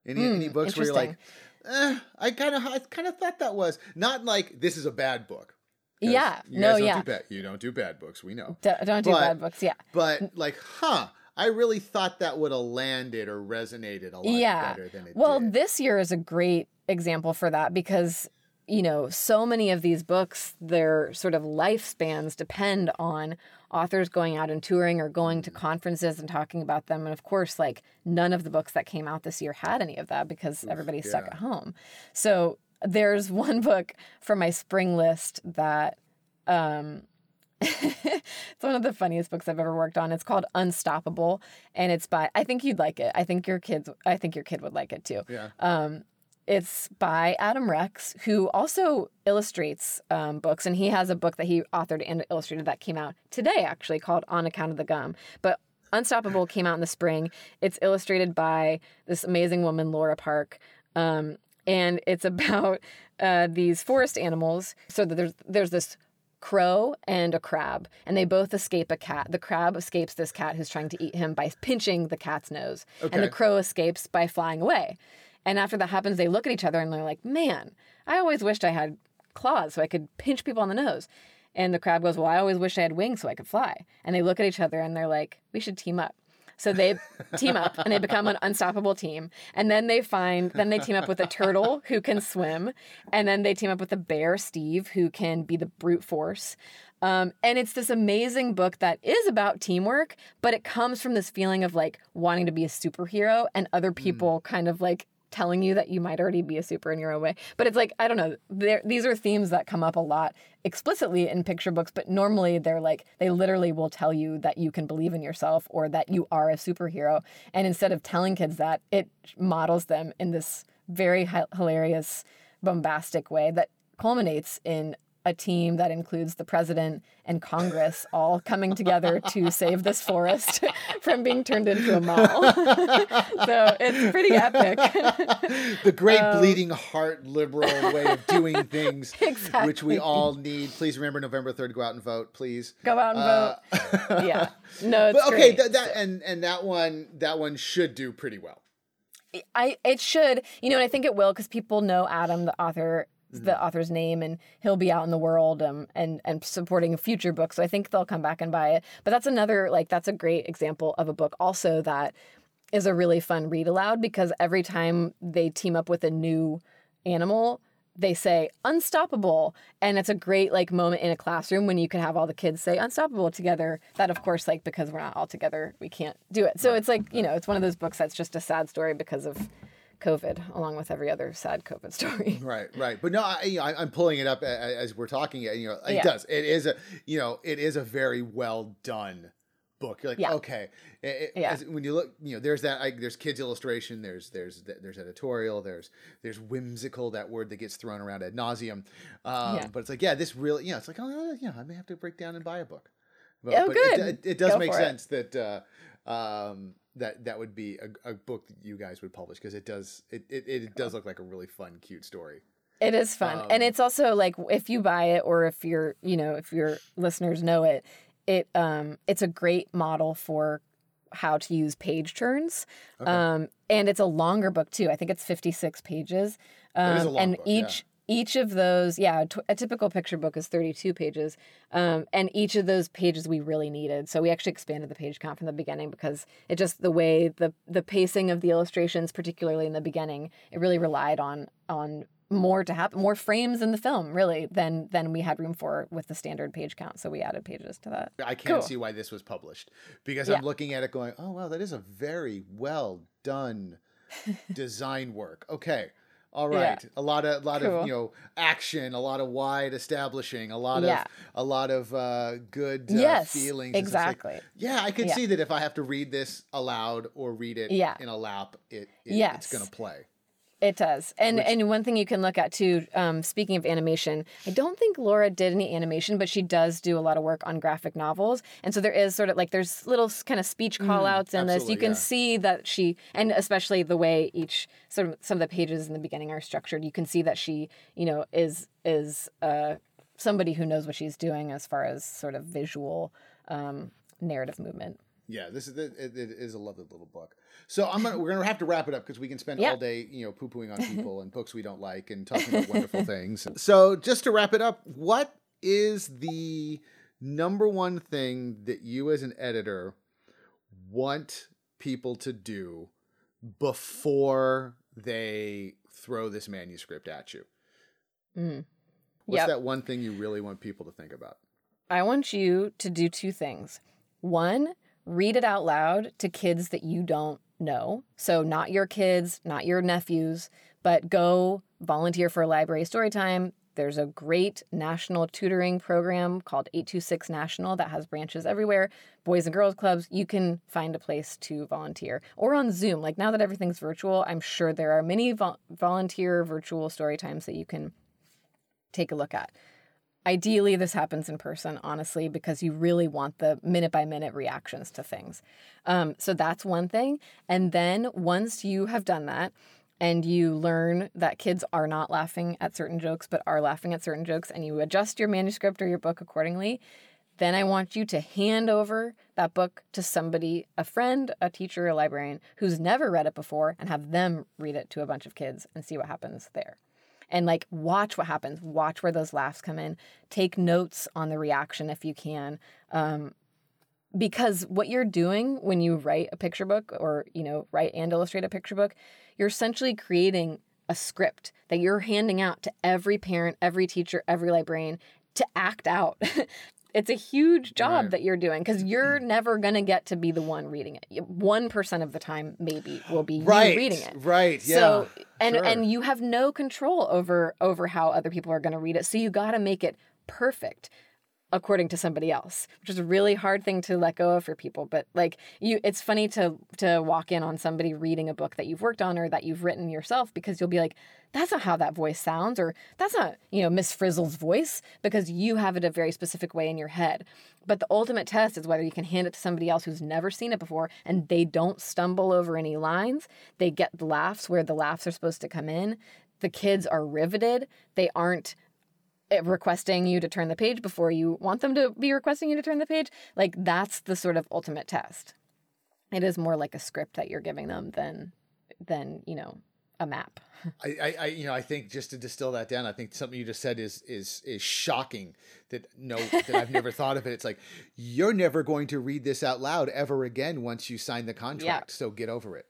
Any any Hmm, books where you're like, eh, I kind of I kind of thought that was not like this is a bad book. Yeah. No, don't yeah. Do bad, you don't do bad books. We know. D- don't do But- bad books. Yeah. But like, huh? I really thought that would have landed or resonated a lot Yeah. better than it Well, did. Well, this year is a great example for that because, you know, so many of these books, their sort of lifespans depend on authors going out and touring or going to conferences and talking about them. And of course, like none of the books that came out this year had any of that because everybody's stuck at home. So there's *laughs* one book for my spring list that um *laughs* it's one of the funniest books I've ever worked on. It's called Unstoppable, and it's by I think you'd like it. I think your kids I think your kid would like it too. Yeah. Um, it's by Adam Rex, who also illustrates um, books, and he has a book that he authored and illustrated that came out today, actually called On Account of the Gum. But Unstoppable came out in the spring. It's illustrated by this amazing woman, Laura Park, um, and it's *laughs* about uh, these forest animals. So there's there's this crow and a crab, and they both escape a cat. The crab escapes this cat who's trying to eat him by pinching the cat's nose, and the crow escapes by flying away. And after that happens, they look at each other and they're like, "Man, I always wished I had claws so I could pinch people on the nose." And the crab goes, "Well, I always wish I had wings so I could fly." And they look at each other and they're like, "We should team up." So they team up and they become an unstoppable team. And then they find, then they team up with a turtle who can swim. And then they team up with a bear, Steve, who can be the brute force. Um, and it's this amazing book that is about teamwork, but it comes from this feeling of like wanting to be a superhero and other people kind of like telling you that you might already be a super in your own way. But it's like, I don't know, these are themes that come up a lot explicitly in picture books, but normally they're like, they literally will tell you that you can believe in yourself or that you are a superhero. And instead of telling kids that, it models them in this very hilarious, bombastic way that culminates in a team that includes the president and Congress all coming together to save this forest *laughs* from being turned into a mall. *laughs* so it's pretty epic. *laughs* the great Um, bleeding heart liberal way of doing things, which we all need. Please remember November third. Go out and vote, please. Go out and Uh, vote. Yeah. No, it's But okay, that, that and and that one that one should do pretty well. I it should, you know, and I think it will because people know Adam, the author, the author's name, and he'll be out in the world um, and and supporting a future books. So I think they'll come back and buy it. But that's another like that's a great example of a book also that is a really fun read aloud because every time they team up with a new animal they say unstoppable. And it's a great like moment in a classroom when you can have all the kids say unstoppable together. That of course like because we're not all together we can't do it. So it's like you know it's one of those books that's just a sad story because of covid along with every other sad covid *laughs* story Right, right. But no, I, you know, I, I'm pulling it up as we're talking. You know, it Yeah. does. It is a, you know, it is a very well done book. You're like, Yeah. okay. It- Yeah. as- when you look, you know, there's that. I, there's kids illustration. There's there's there's editorial. There's there's whimsical. That word that gets thrown around ad nauseum. Um, Yeah. But it's like, yeah, this really, you know, it's like, oh, yeah, I may have to break down and buy a book. But, Oh, but good. It, it, it does Go make sense that. Uh, um, that that would be a, a book that you guys would publish because it does it, it, it does look like a really fun cute story It is fun. Um, and it's also like if you buy it or if you're, you know, if your listeners know it, it um it's a great model for how to use page turns. Um and it's a longer book too. I think it's 56 pages. Um That is a long and book, yeah. Each of those, yeah, a typical picture book is 32 pages. Um, and each of those pages we really needed. So we actually expanded the page count from the beginning because it just the way the the pacing of the illustrations, particularly in the beginning, it really relied on on more to happen, more frames in the film, really, than than we had room for with the standard page count. So we added pages to that. I can't Cool. see why this was published because Yeah. I'm looking at it going, oh wow, that is a very well done *laughs* design work. Okay. All Yeah. A lot of a lot Cool. of, you know, action, a lot of wide establishing, a lot Yeah. of a lot of uh good uh, yes, feelings. It's like, exactly. yeah, I could Yeah. see that if I have to read this aloud or read it Yeah. in a lap, it, it Yes. it's going to play. It does. And Which- and one thing you can look at too, um, speaking of animation, I don't think Laura did any animation, but she does do a lot of work on graphic novels. And so there is sort of like there's little kind of speech call outs in this. You can yeah. see that she and especially the way each sort of some of the pages in the beginning are structured, you can see that she, you know, is is uh somebody who knows what she's doing as far as sort of visual um narrative movement. Yeah, this is it, it is a lovely little book. So I'm gonna we're gonna have to wrap it up because we can spend Yeah. all day you know poo pooing on *laughs* people and books we don't like and talking about wonderful things. *laughs* So just to wrap it up, what is the number one thing that you as an editor want people to do before they throw this manuscript at you? Mm. What's Yep. that one thing you really want people to think about? I want you to do two things. One, read it out loud to kids that you don't know. So, not your kids, not your nephews, but go volunteer for a library story time. There's a great national tutoring program called 826 National that has branches everywhere, boys and girls clubs. You can find a place to volunteer or on Zoom. Like now that everything's virtual, I'm sure there are many vol- volunteer virtual story times that you can take a look at. Ideally, this happens in person, honestly, because you really want the minute by minute reactions to things. Um, so that's one thing. And then once you have done that, and you learn that kids are not laughing at certain jokes, but are laughing at certain jokes, and you adjust your manuscript or your book accordingly, then I want you to hand over that book to somebody, a friend, a teacher, a librarian who's never read it before, and have them read it to a bunch of kids and see what happens there and like watch what happens. Watch where those laughs come in. Take notes on the reaction if you can um, because what you're doing when you write a picture book or you know write and illustrate a picture book you're essentially creating a script that you're handing out to every parent every teacher every librarian to act out *laughs* it's a huge job Right. that you're doing because you're mm-hmm. never going to get to be the one reading it 1% of the time maybe will be Right. you reading it Right. Yeah. so and sure. and you have no control over over how other people are going to read it. So you got to make it perfect according to somebody else, which is a really hard thing to let go of for people. But like you it's funny to to walk in on somebody reading a book that you've worked on or that you've written yourself because you'll be like that's not how that voice sounds or that's not, you know, Miss Frizzle's voice because you have it a very specific way in your head. But the ultimate test is whether you can hand it to somebody else who's never seen it before and they don't stumble over any lines. They get the laughs where the laughs are supposed to come in. The kids are riveted. They aren't Uh, requesting you to turn the page before you want them to be requesting you to turn the page. Like that's the sort of ultimate test. It is more like a script that you're giving them than than, you know, a map. *laughs* I, I, I, you know, I think just to distill that down, I think something you just said is is is shocking. That no, that I've never thought of it. It's like you're never going to read this out loud ever again once you sign the *laughs* contract. Yeah. So get over it.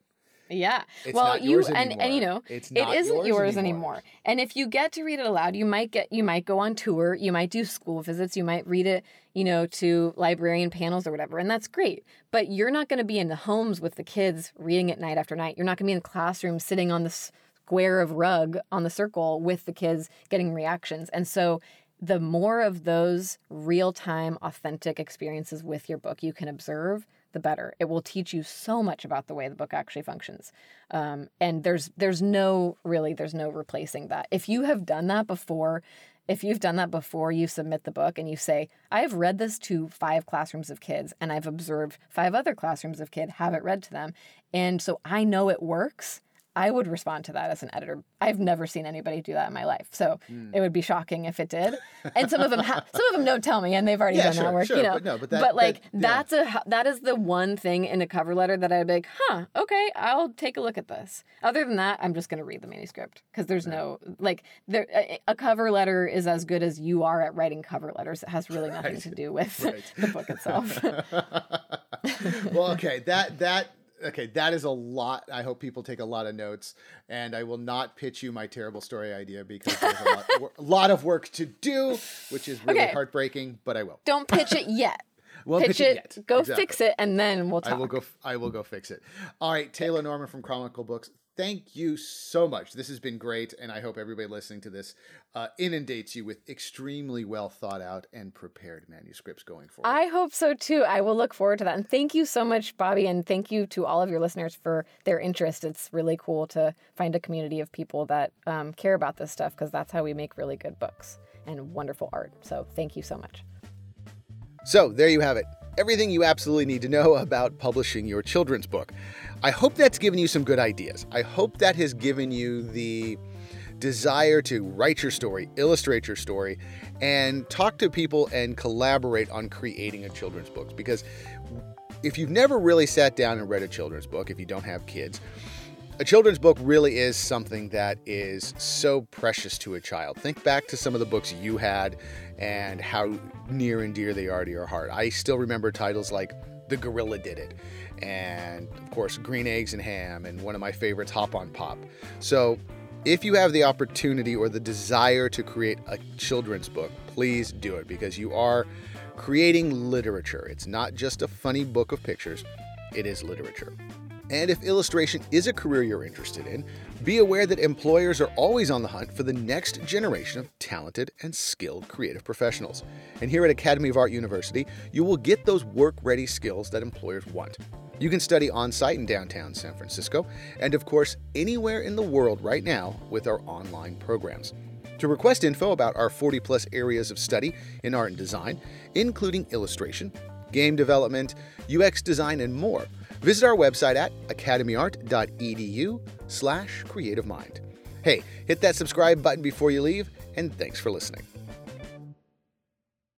Yeah. It's well, you and and you know, It's it isn't yours yours, anymore. anymore. And if you get to read it aloud, you might get you might go on tour, you might do school visits, you might read it, you know, to librarian panels or whatever, and that's great. But you're not going to be in the homes with the kids reading it night after night. You're not going to be in the classroom sitting on the square of rug on the circle with the kids getting reactions. And so the more of those real-time authentic experiences with your book you can observe the better. It will teach you so much about the way the book actually functions. Um, and there's there's no really there's no replacing that. If you have done that before if you've done that before you submit the book and you say i have read this to five classrooms of kids and i've observed five other classrooms of kid have it read to them and so i know it works I would respond to that as an editor. I've never seen anybody do that in my life, so Hmm. it would be shocking if it did. And some of them, ha- some of them don't tell me, and they've already Yeah, done sure, that work, sure, you know. but no, but that- like that- yeah. that's a h- that is the one thing in a cover letter that I'd be like, huh, okay, I'll take a look at this. Other than that, I'm just gonna read the manuscript because there's no like there a, a cover letter is as good as you are at writing cover letters. It has really *laughs* nothing Right, to do with right. the book itself. *laughs* well, okay, that that okay, that is a lot. I hope people take a lot of notes, and I will not pitch you my terrible story idea because there's a lot, *laughs* a lot of work to do, which is really Okay. heartbreaking. But I will. don't pitch it yet. *laughs* Well, pitch, it, yet. go Exactly. fix it, and then we'll talk. I will go. I will go fix it. All right, Taylor Norman from Chronicle Books. Thank you so much. This has been great, and I hope everybody listening to this uh, inundates you with extremely well thought out and prepared manuscripts going forward. I hope so too. I will look forward to that. And thank you so much, Bobby. And thank you to all of your listeners for their interest. It's really cool to find a community of people that um, care about this stuff because that's how we make really good books and wonderful art. So thank you so much. So, there you have it. Everything you absolutely need to know *laughs* about publishing your children's book. I hope that's given you some good ideas. I hope that has given you the desire to write your story, illustrate your story, and talk to people and collaborate on creating a children's book. Because if you've never really sat down and read a children's book, if you don't have kids, a children's book really is something that is so precious to a child. Think back to some of the books you had and how near and dear they are to your heart. I still remember titles like The Gorilla Did It, and of course, Green Eggs and Ham, and one of my favorites, Hop on Pop. So, If you have the opportunity or the desire to create a children's book, please do it because you are creating literature. It's not just a funny book of pictures, it is literature. And if illustration is a career you're interested in, be aware that employers are always on the hunt for the next generation of talented and skilled creative professionals. And here at Academy of Art University, you will get those work ready skills that employers want. You can study on site in downtown San Francisco, and of course, anywhere in the world right now with our online programs. To request info about our 40 plus areas of study in art and design, including illustration, game development, UX design, and more, visit our website at academyart.edu slash creative mind. Hey, hit that subscribe button before you leave, and thanks for listening.